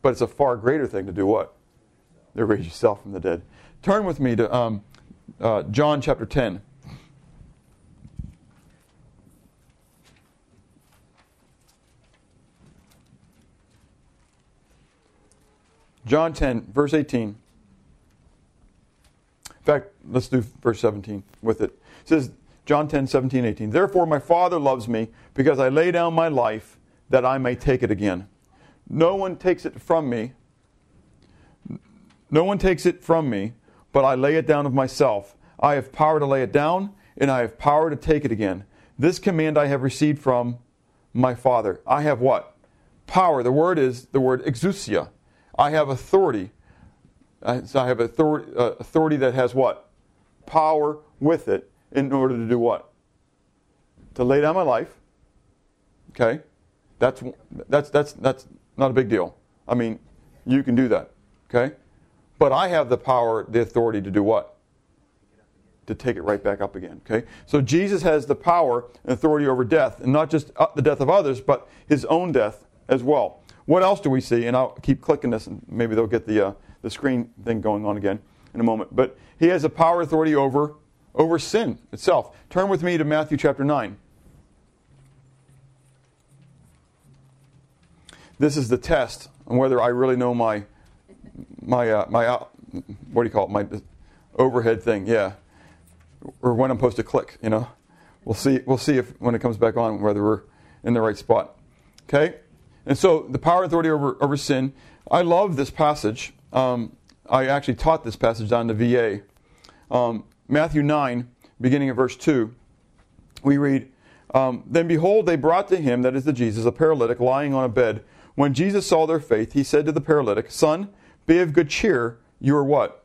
But it's a far greater thing to do what? To raise yourself from the dead. Turn with me to um, uh, John chapter 10. John 10, verse 18. Fact, let's do verse 17 with it. It says, John 10, 17, 18. Therefore, my Father loves me because I lay down my life that I may take it again. No one takes it from me. No one takes it from me, but I lay it down of myself. I have power to lay it down, and I have power to take it again. This command I have received from my Father. I have what? Power. The word is the word exousia. I have authority. So I have authority, uh, authority that has what? Power with it in order to do what? To lay down my life. Okay? That's, that's, that's, that's not a big deal. I mean, you can do that. Okay? But I have the power, the authority to do what? To take it right back up again. Okay? So Jesus has the power and authority over death, and not just uh, the death of others, but his own death as well. What else do we see? And I'll keep clicking this, and maybe they'll get the, uh, the screen thing going on again in a moment. But he has a power authority over, over sin itself. Turn with me to Matthew chapter 9. This is the test on whether I really know my, my, uh, my uh, what do you call it, my overhead thing, yeah. Or when I'm supposed to click, you know. We'll see, we'll see if when it comes back on whether we're in the right spot. Okay? And so the power authority over, over sin. I love this passage. Um, I actually taught this passage on the VA. Um, Matthew 9, beginning of verse 2, we read, um, Then behold, they brought to him, that is to Jesus, a paralytic lying on a bed. When Jesus saw their faith, he said to the paralytic, Son, be of good cheer. You are what?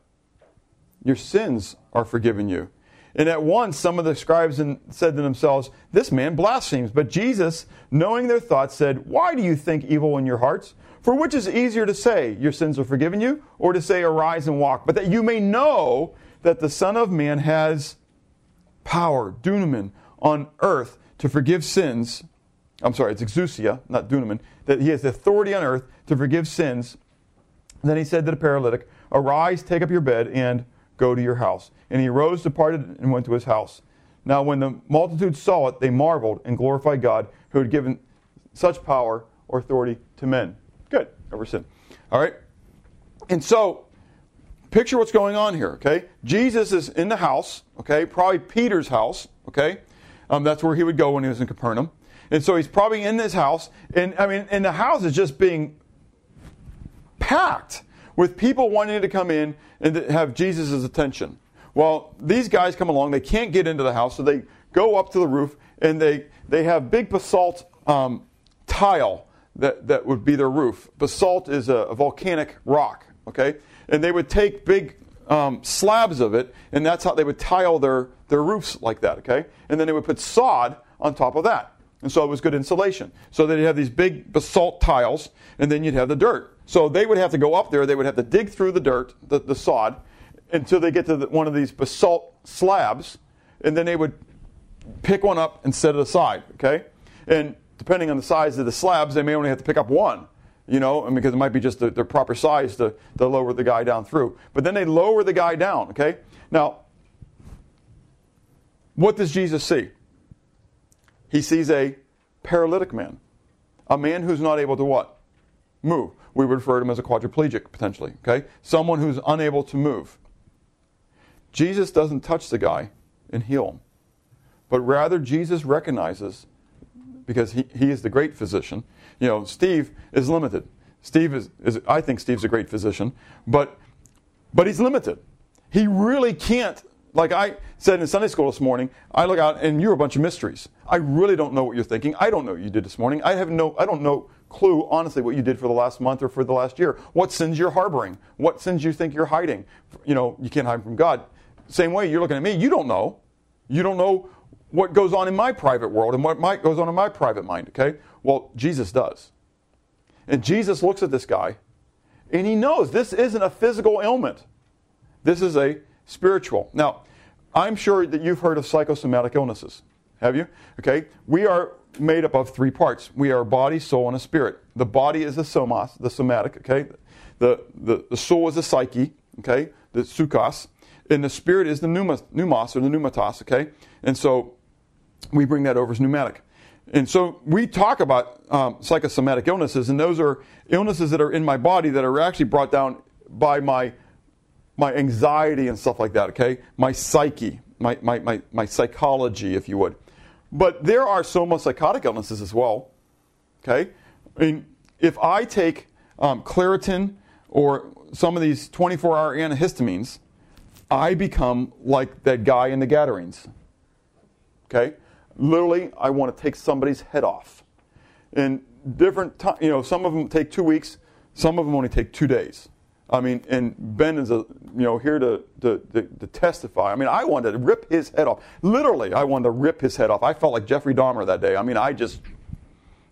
Your sins are forgiven you. And at once some of the scribes said to themselves, This man blasphemes. But Jesus, knowing their thoughts, said, Why do you think evil in your hearts? For which is easier to say, Your sins are forgiven you, or to say, Arise and walk? But that you may know that the Son of Man has power, dunamin, on earth to forgive sins. I'm sorry, it's exousia, not dunamin. That he has authority on earth to forgive sins. then he said to the paralytic, Arise, take up your bed, and Go to your house. And he rose, departed, and went to his house. Now, when the multitude saw it, they marveled and glorified God, who had given such power or authority to men. Good, Ever sin. All right? And so, picture what's going on here, okay? Jesus is in the house, okay? Probably Peter's house, okay? Um, that's where he would go when he was in Capernaum. And so he's probably in this house, and I mean, and the house is just being packed with people wanting to come in and have Jesus' attention. Well, these guys come along, they can't get into the house, so they go up to the roof and they, they have big basalt um, tile that, that would be their roof. Basalt is a, a volcanic rock, okay? And they would take big um, slabs of it, and that's how they would tile their, their roofs like that, okay? And then they would put sod on top of that. And so it was good insulation. So they'd have these big basalt tiles, and then you'd have the dirt. So they would have to go up there, they would have to dig through the dirt, the, the sod, until they get to the, one of these basalt slabs, and then they would pick one up and set it aside, okay? And depending on the size of the slabs, they may only have to pick up one, you know, and because it might be just the, the proper size to, to lower the guy down through. But then they lower the guy down, okay? Now, what does Jesus see? He sees a paralytic man, a man who's not able to what? Move we would refer to him as a quadriplegic potentially. Okay, someone who's unable to move. Jesus doesn't touch the guy and heal him, but rather Jesus recognizes because he, he is the great physician. You know, Steve is limited. Steve is, is I think Steve's a great physician, but but he's limited. He really can't like I said in Sunday school this morning, I look out and you're a bunch of mysteries. I really don't know what you're thinking. I don't know what you did this morning. I have no I don't know clue, honestly, what you did for the last month or for the last year. What sins you're harboring. What sins you think you're hiding. You know, you can't hide from God. Same way, you're looking at me, you don't know. You don't know what goes on in my private world and what goes on in my private mind, okay? Well, Jesus does. And Jesus looks at this guy and he knows this isn't a physical ailment. This is a spiritual. Now, I'm sure that you've heard of psychosomatic illnesses. Have you? Okay. We are made up of three parts. We are body, soul, and a spirit. The body is the somas, the somatic, okay? The, the, the soul is the psyche, okay? The sukos. And the spirit is the pneumos, pneumos or the pneumatos, okay? And so we bring that over as pneumatic. And so we talk about um, psychosomatic illnesses, and those are illnesses that are in my body that are actually brought down by my my anxiety and stuff like that, okay? My psyche, my, my, my, my psychology, if you would. But there are somopsychotic illnesses as well. Okay? I mean, if I take um, Claritin or some of these 24 hour antihistamines, I become like that guy in the Gadarenes. Okay? Literally, I want to take somebody's head off. And different, time, you know, some of them take two weeks, some of them only take two days. I mean, and Ben is a, you know here to, to, to, to, testify. I mean, I wanted to rip his head off. Literally, I wanted to rip his head off. I felt like Jeffrey Dahmer that day. I mean, I just,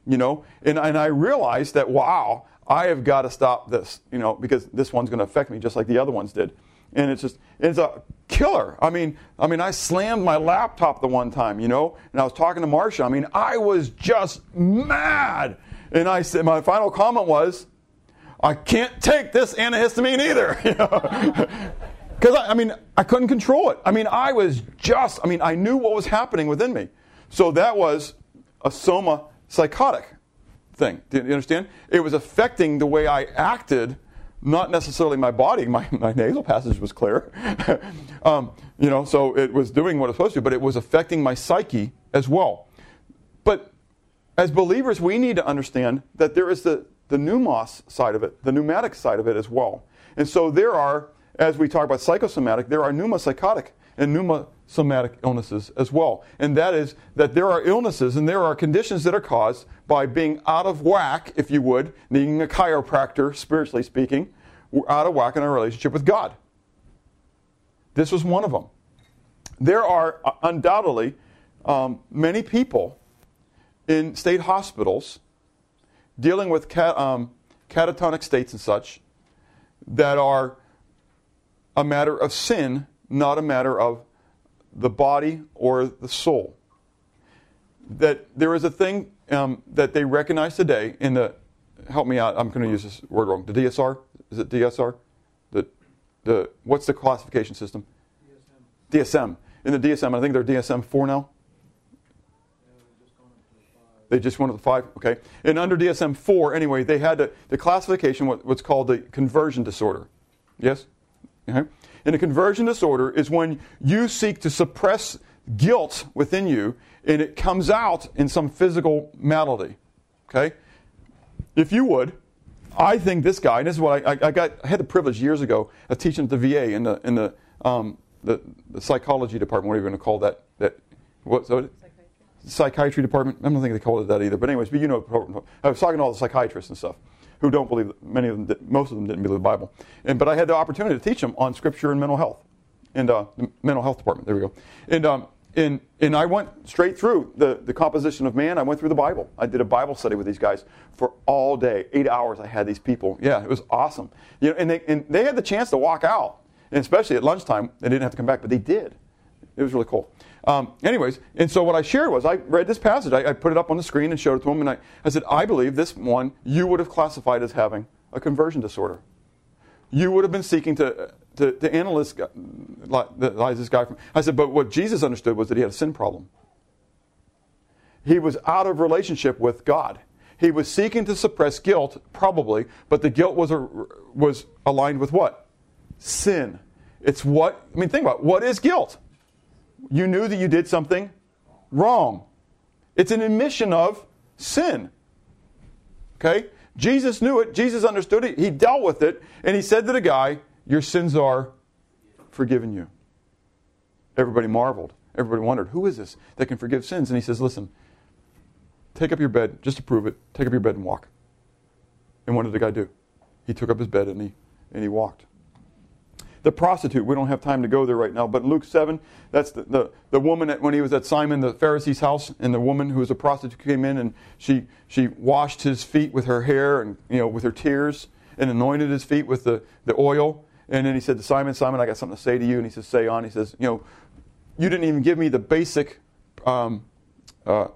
you know, and, and I realized that, wow, I have got to stop this, you know, because this one's going to affect me just like the other ones did. And it's just, it's a killer. I mean, I mean, I slammed my laptop the one time, you know, and I was talking to Marcia. I mean, I was just mad. And I said, my final comment was, I can't take this antihistamine either. Because, I, I mean, I couldn't control it. I mean, I was just, I mean, I knew what was happening within me. So that was a soma psychotic thing. Do you understand? It was affecting the way I acted, not necessarily my body. My, my nasal passage was clear. um, you know, so it was doing what it was supposed to, but it was affecting my psyche as well. But as believers, we need to understand that there is the the pneumos side of it, the pneumatic side of it as well. And so there are, as we talk about psychosomatic, there are pneumopsychotic and pneumosomatic illnesses as well. And that is that there are illnesses and there are conditions that are caused by being out of whack, if you would, needing a chiropractor, spiritually speaking, we're out of whack in our relationship with God. This was one of them. There are uh, undoubtedly um, many people in state hospitals dealing with cat, um, catatonic states and such that are a matter of sin, not a matter of the body or the soul. That there is a thing um, that they recognize today in the, help me out, I'm going to use this word wrong, the DSR? Is it DSR? The, the, what's the classification system? DSM. DSM. In the DSM, I think they're DSM 4 now. They just went to the five. Okay. And under DSM 4, anyway, they had the, classification, what, what's called the conversion disorder. Yes? Okay. And a conversion disorder is when you seek to suppress guilt within you and it comes out in some physical malady. Okay? If you would, I think this guy, and this is what I, I, I got, I had the privilege years ago of teaching at the VA in the, in the, um, the, the psychology department, what are you going to call that? that what, so psychiatry department. I don't think they call it that either. But anyways, but you know, I was talking to all the psychiatrists and stuff who don't believe. Many of them, most of them didn't believe the Bible. And but I had the opportunity to teach them on Scripture and mental health, and uh, the mental health department. There we go. And um, and and I went straight through the the composition of man. I went through the Bible. I did a Bible study with these guys for all day, eight hours. I had these people. Yeah, it was awesome. You know, and they and they had the chance to walk out, and especially at lunchtime, they didn't have to come back, but they did. It was really cool. Um, anyways, and so what I shared was I read this passage. I, I, put it up on the screen and showed it to him, and I, I said, I believe this one you would have classified as having a conversion disorder. You would have been seeking to, to, to analyze, this guy. From, I said, but what Jesus understood was that he had a sin problem. He was out of relationship with God. He was seeking to suppress guilt, probably, but the guilt was, a, was aligned with what? Sin. It's what, I mean, think about it. What is guilt? You knew that you did something wrong. It's an admission of sin. Okay? Jesus knew it. Jesus understood it. He dealt with it. And he said to the guy, Your sins are forgiven you. Everybody marveled. Everybody wondered, Who is this that can forgive sins? And he says, Listen, take up your bed, just to prove it, take up your bed and walk. And what did the guy do? He took up his bed and he, and he walked the prostitute. We don't have time to go there right now, but Luke 7, that's the, the, the woman at, when he was at Simon the Pharisee's house, and the woman who was a prostitute came in and she, she washed his feet with her hair and, you know, with her tears and anointed his feet with the, the oil. And then he said to Simon, Simon, I got something to say to you. And he says, Say on. He says, You know, you didn't even give me the basic um, uh,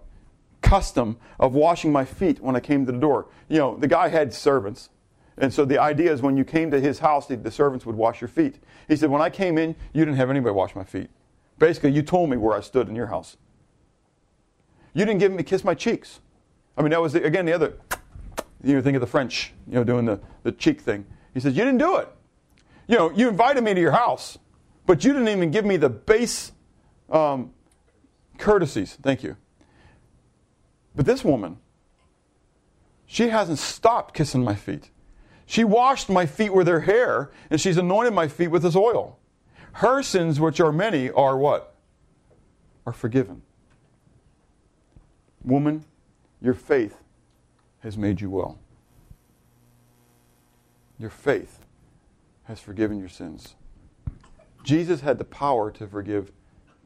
custom of washing my feet when I came to the door. You know, the guy had servants. And so the idea is when you came to his house, the, servants would wash your feet. He said, When I came in, you didn't have anybody wash my feet. Basically, you told me where I stood in your house. You didn't give me kiss my cheeks. I mean, that was, the, again, the other, you know, think of the French, you know, doing the, the cheek thing. He says, You didn't do it. You know, you invited me to your house, but you didn't even give me the base um, courtesies. Thank you. But this woman, she hasn't stopped kissing my feet. She washed my feet with her hair, and she's anointed my feet with this oil. Her sins, which are many, are what? Are forgiven. Woman, your faith has made you well. Your faith has forgiven your sins. Jesus had the power to forgive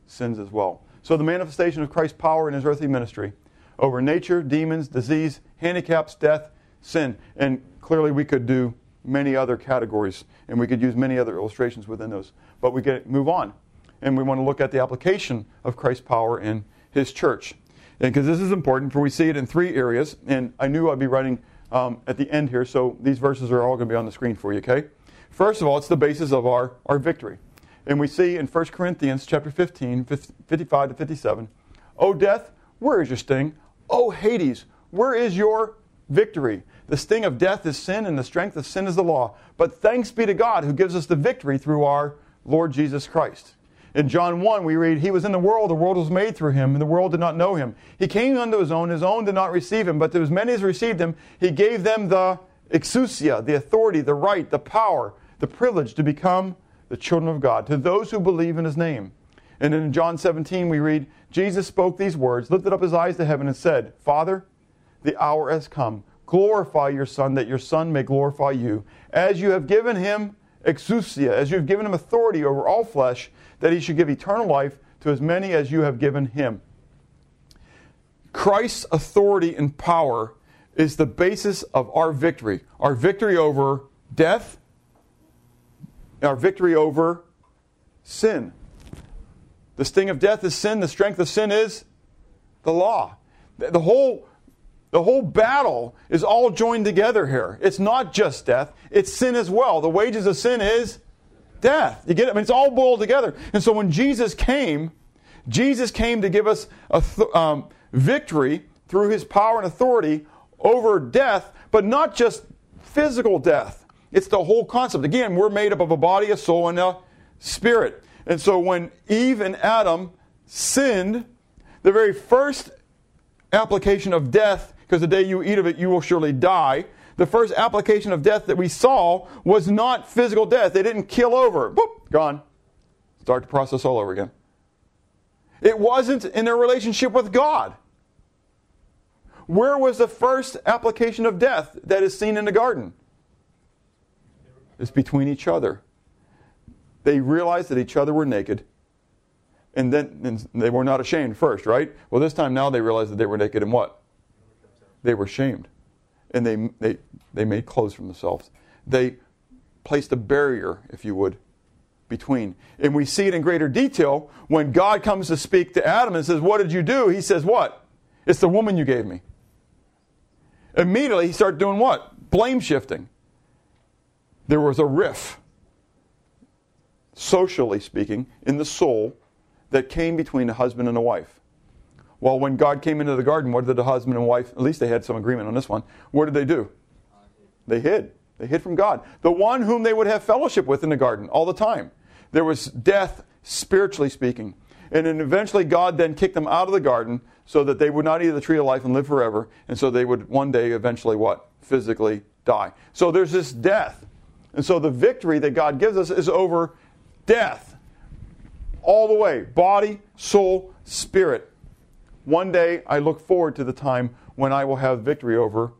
sins as well. So, the manifestation of Christ's power in his earthly ministry over nature, demons, disease, handicaps, death, sin. And clearly, we could do many other categories, and we could use many other illustrations within those. But we can move on, and we want to look at the application of Christ's power in His church. And because this is important, for we see it in three areas, and I knew I'd be writing um, at the end here, so these verses are all going to be on the screen for you, okay? First of all, it's the basis of our, our victory. And we see in 1 Corinthians chapter 15, 55 to 57, O death, where is your sting? O Hades, where is your victory? The sting of death is sin, and the strength of sin is the law. But thanks be to God who gives us the victory through our Lord Jesus Christ. In John 1, we read, He was in the world, the world was made through him, and the world did not know him. He came unto his own, his own did not receive him, but to as many as received him, he gave them the exousia, the authority, the right, the power, the privilege to become the children of God, to those who believe in his name. And in John 17, we read, Jesus spoke these words, lifted up his eyes to heaven, and said, Father, the hour has come. Glorify your Son, that your Son may glorify you. As you have given him exousia, as you have given him authority over all flesh, that he should give eternal life to as many as you have given him. Christ's authority and power is the basis of our victory. Our victory over death, our victory over sin. The sting of death is sin, the strength of sin is the law. The whole the whole battle is all joined together here. It's not just death, it's sin as well. The wages of sin is death. You get it? I mean, it's all boiled together. And so when Jesus came, Jesus came to give us a th- um, victory through his power and authority over death, but not just physical death. It's the whole concept. Again, we're made up of a body, a soul, and a spirit. And so when Eve and Adam sinned, the very first application of death because the day you eat of it, you will surely die. The first application of death that we saw was not physical death. They didn't kill over. Boop, gone. Start the process all over again. It wasn't in their relationship with God. Where was the first application of death that is seen in the garden? It's between each other. They realized that each other were naked, and then and they were not ashamed first, right? Well, this time now they realized that they were naked and what? They were shamed. And they, they, they made clothes for themselves. They placed a barrier, if you would, between. And we see it in greater detail when God comes to speak to Adam and says, What did you do? He says, What? It's the woman you gave me. Immediately, he started doing what? Blame shifting. There was a riff, socially speaking, in the soul that came between a husband and a wife. Well, when God came into the garden, what did the husband and wife, at least they had some agreement on this one, what did they do? They hid. They hid from God. The one whom they would have fellowship with in the garden all the time. There was death, spiritually speaking. And then eventually God then kicked them out of the garden so that they would not eat of the tree of life and live forever. And so they would one day eventually what? Physically die. So there's this death. And so the victory that God gives us is over death. All the way body, soul, spirit. One day I look forward to the time when I will have victory over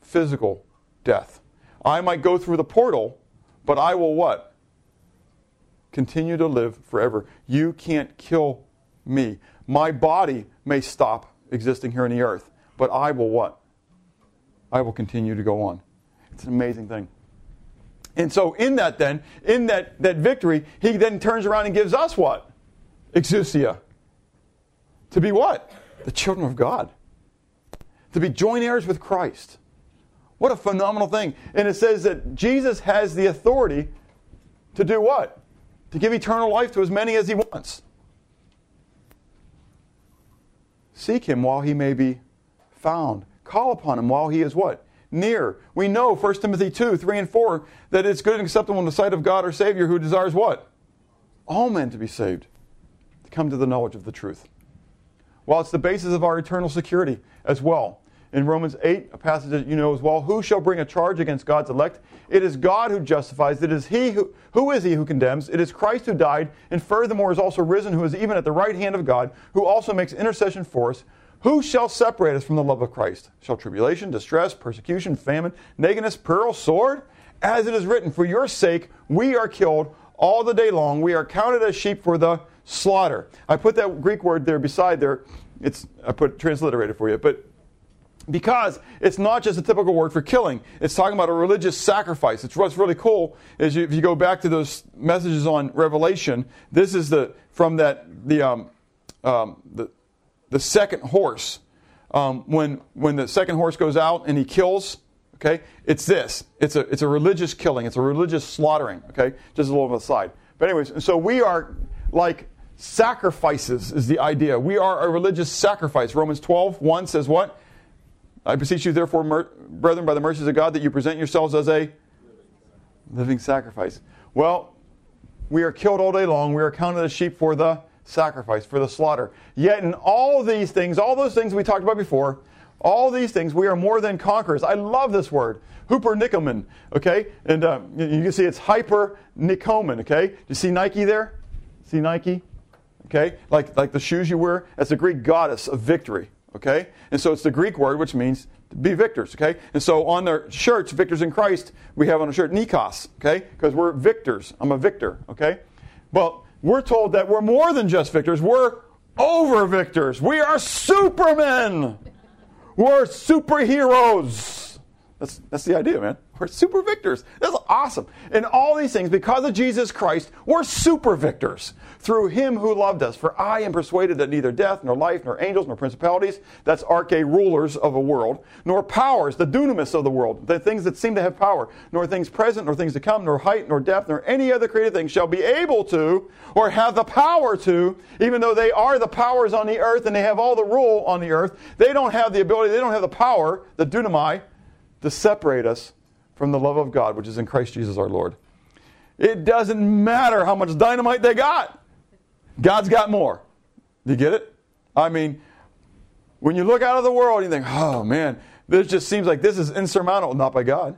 physical death. I might go through the portal, but I will what? Continue to live forever. You can't kill me. My body may stop existing here on the earth, but I will what? I will continue to go on. It's an amazing thing. And so in that then, in that, that victory, he then turns around and gives us what? exousia? To be what? The children of God. To be joint heirs with Christ. What a phenomenal thing. And it says that Jesus has the authority to do what? To give eternal life to as many as he wants. Seek him while he may be found. Call upon him while he is what? Near. We know 1 Timothy 2, 3 and 4 that it's good and acceptable in the sight of God our Savior who desires what? All men to be saved, to come to the knowledge of the truth. Well, it's the basis of our eternal security as well. In Romans 8, a passage that you know as well, who shall bring a charge against God's elect? It is God who justifies. It is he who, who is he who condemns? It is Christ who died, and furthermore is also risen, who is even at the right hand of God, who also makes intercession for us. Who shall separate us from the love of Christ? Shall tribulation, distress, persecution, famine, nakedness, peril, sword? As it is written, For your sake we are killed all the day long. We are counted as sheep for the slaughter. I put that Greek word there beside there. It's I put transliterated for you, but because it's not just a typical word for killing. It's talking about a religious sacrifice. It's what's really cool is you, if you go back to those messages on Revelation. This is the from that the um, um, the the second horse. Um, when when the second horse goes out and he kills, okay, it's this. It's a it's a religious killing. It's a religious slaughtering. Okay, just a little aside. But anyways, so we are like sacrifices is the idea. We are a religious sacrifice. Romans 12, 1 says what? I beseech you, therefore, mer- brethren, by the mercies of God, that you present yourselves as a living sacrifice. Well, we are killed all day long. We are counted as sheep for the sacrifice, for the slaughter. Yet, in all these things, all those things we talked about before, all these things, we are more than conquerors. I love this word, hyper okay? And uh, you can see it's hyper okay? Do you see Nike there? See Nike? Okay? Like, like the shoes you wear, that's the Greek goddess of victory. Okay? And so it's the Greek word which means be victors. Okay? And so on their shirts, victors in Christ, we have on a shirt Nikos. Okay? Because we're victors. I'm a victor. Okay? Well, we're told that we're more than just victors. We're over victors. We are supermen. We're superheroes. That's, that's the idea, man. We're super victors. That's awesome. And all these things, because of Jesus Christ, we're super victors through him who loved us. For I am persuaded that neither death, nor life, nor angels, nor principalities, that's arche rulers of a world, nor powers, the dunamis of the world, the things that seem to have power, nor things present, nor things to come, nor height, nor depth, nor any other created thing shall be able to, or have the power to, even though they are the powers on the earth and they have all the rule on the earth, they don't have the ability, they don't have the power, the dunamai, to separate us from the love of God, which is in Christ Jesus our Lord. It doesn't matter how much dynamite they got. God's got more. Do you get it? I mean, when you look out of the world, you think, oh man, this just seems like this is insurmountable. Not by God.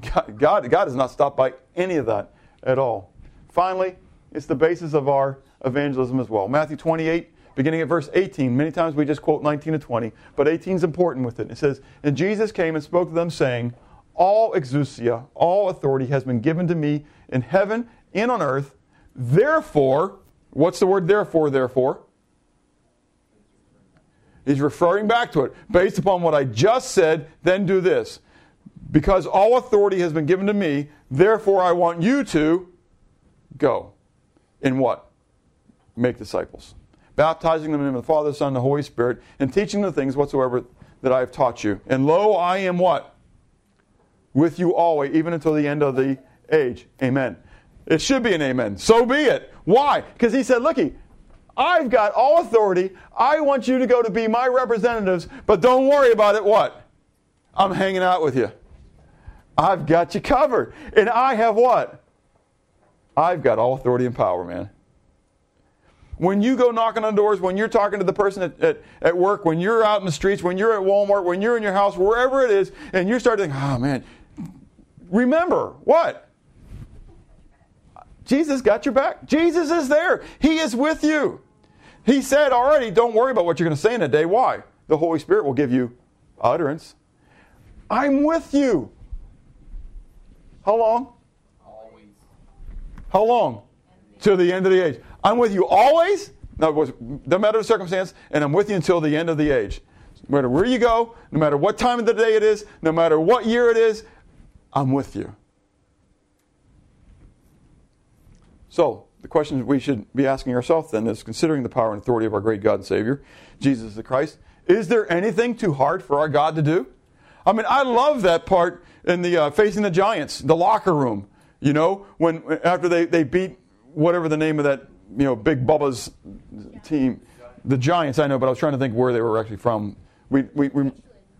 God, God, is not stopped by any of that at all. Finally, it's the basis of our evangelism as well. Matthew 28, beginning at verse 18. Many times we just quote 19 to 20, but 18 is important with it. It says, And Jesus came and spoke to them, saying, All exousia, all authority has been given to me in heaven and on earth. Therefore, What's the word therefore, therefore? He's referring back to it. Based upon what I just said, then do this. Because all authority has been given to me, therefore I want you to go. In what? Make disciples. Baptizing them in the name of the Father, the Son, and the Holy Spirit, and teaching them the things whatsoever that I have taught you. And lo, I am what? With you always, even until the end of the age. Amen. It should be an amen. So be it. Why? Because he said, looky, I've got all authority. I want you to go to be my representatives, but don't worry about it. What? I'm hanging out with you. I've got you covered. And I have what? I've got all authority and power, man. When you go knocking on doors, when you're talking to the person at, at, at work, when you're out in the streets, when you're at Walmart, when you're in your house, wherever it is, and you start thinking, oh ah, man, remember what? Jesus got your back. Jesus is there. He is with you. He said already, don't worry about what you're going to say in a day. Why? The Holy Spirit will give you utterance. I'm with you. How long? Always. How long? Till the end of the age. I'm with you always. No, no matter the circumstance, and I'm with you until the end of the age. No matter where you go, no matter what time of the day it is, no matter what year it is, I'm with you. So, the question we should be asking ourselves then is considering the power and authority of our great God and Savior, Jesus the Christ, is there anything too hard for our God to do? I mean, I love that part in the uh, facing the giants, the locker room. You know, when after they, they beat whatever the name of that you know Big Bubba's team, the Giants. I know, but I was trying to think where they were actually from. We we, we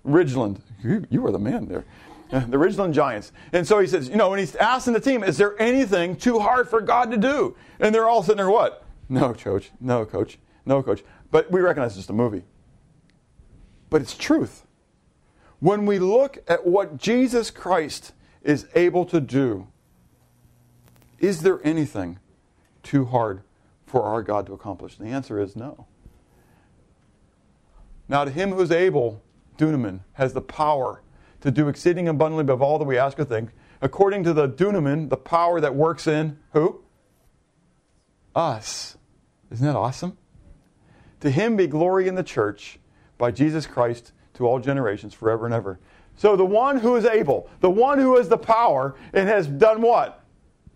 Ridgeland. You, you were the man there. The Richland Giants. And so he says, you know, when he's asking the team, is there anything too hard for God to do? And they're all sitting there, what? No, coach. No, coach. No, coach. But we recognize it's just a movie. But it's truth. When we look at what Jesus Christ is able to do, is there anything too hard for our God to accomplish? The answer is no. Now, to him who is able, dunamin, has the power to do exceeding abundantly above all that we ask or think, according to the dunamin, the power that works in who? Us. Isn't that awesome? To him be glory in the church by Jesus Christ to all generations forever and ever. So the one who is able, the one who has the power and has done what?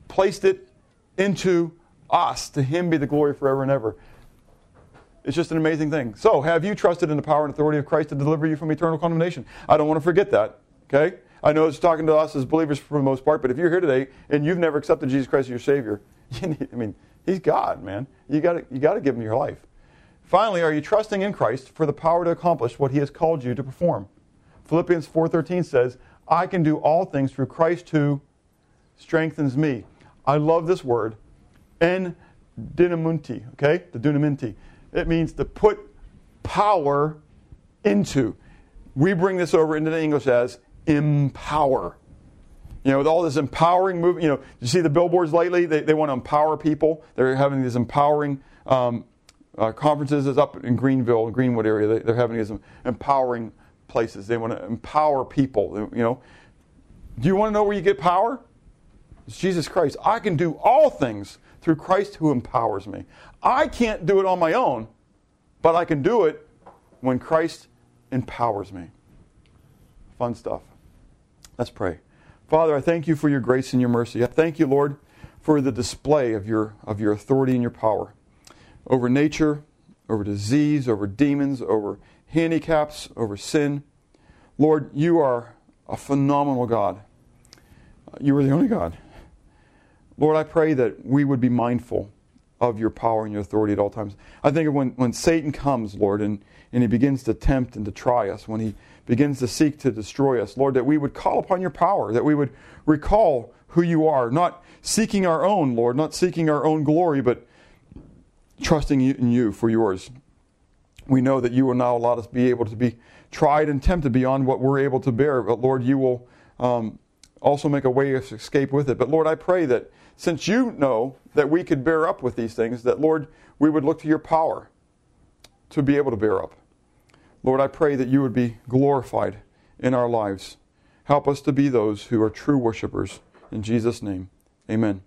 Placed it into us. To him be the glory forever and ever. It's just an amazing thing. So, have you trusted in the power and authority of Christ to deliver you from eternal condemnation? I don't want to forget that. Okay? I know it's talking to us as believers for the most part, but if you're here today and you've never accepted Jesus Christ as your Savior, you need, I mean, He's God, man. You got you got to give Him your life. Finally, are you trusting in Christ for the power to accomplish what He has called you to perform? Philippians 4:13 says, "I can do all things through Christ who strengthens me." I love this word, en dynamunti. Okay, the dunaminti. It means to put power into. We bring this over into the English as empower. You know, with all this empowering movement, you know, you see the billboards lately, they, they want to empower people. They're having these empowering um, uh, conferences is up in Greenville, Greenwood area. They, are having these empowering places. They want to empower people. You know, do you want to know where you get power? It's Jesus Christ. I can do all things through Christ who empowers me. I can't do it on my own, but I can do it when Christ empowers me. Fun stuff. Let's pray. Father, I thank you for your grace and your mercy. I thank you, Lord, for the display of your, of your authority and your power over nature, over disease, over demons, over handicaps, over sin. Lord, you are a phenomenal God. You are the only God. Lord, I pray that we would be mindful of your power and your authority at all times. I think when, when Satan comes, Lord, and, and he begins to tempt and to try us, when he begins to seek to destroy us, Lord, that we would call upon your power, that we would recall who you are, not seeking our own, Lord, not seeking our own glory, but trusting in you for yours. We know that you will now allow us to be able to be tried and tempted beyond what we're able to bear, but Lord, you will um, also make a way of escape with it. But Lord, I pray that since you know that we could bear up with these things, that, Lord, we would look to your power to be able to bear up. Lord, I pray that you would be glorified in our lives. Help us to be those who are true worshipers. In Jesus' name, amen.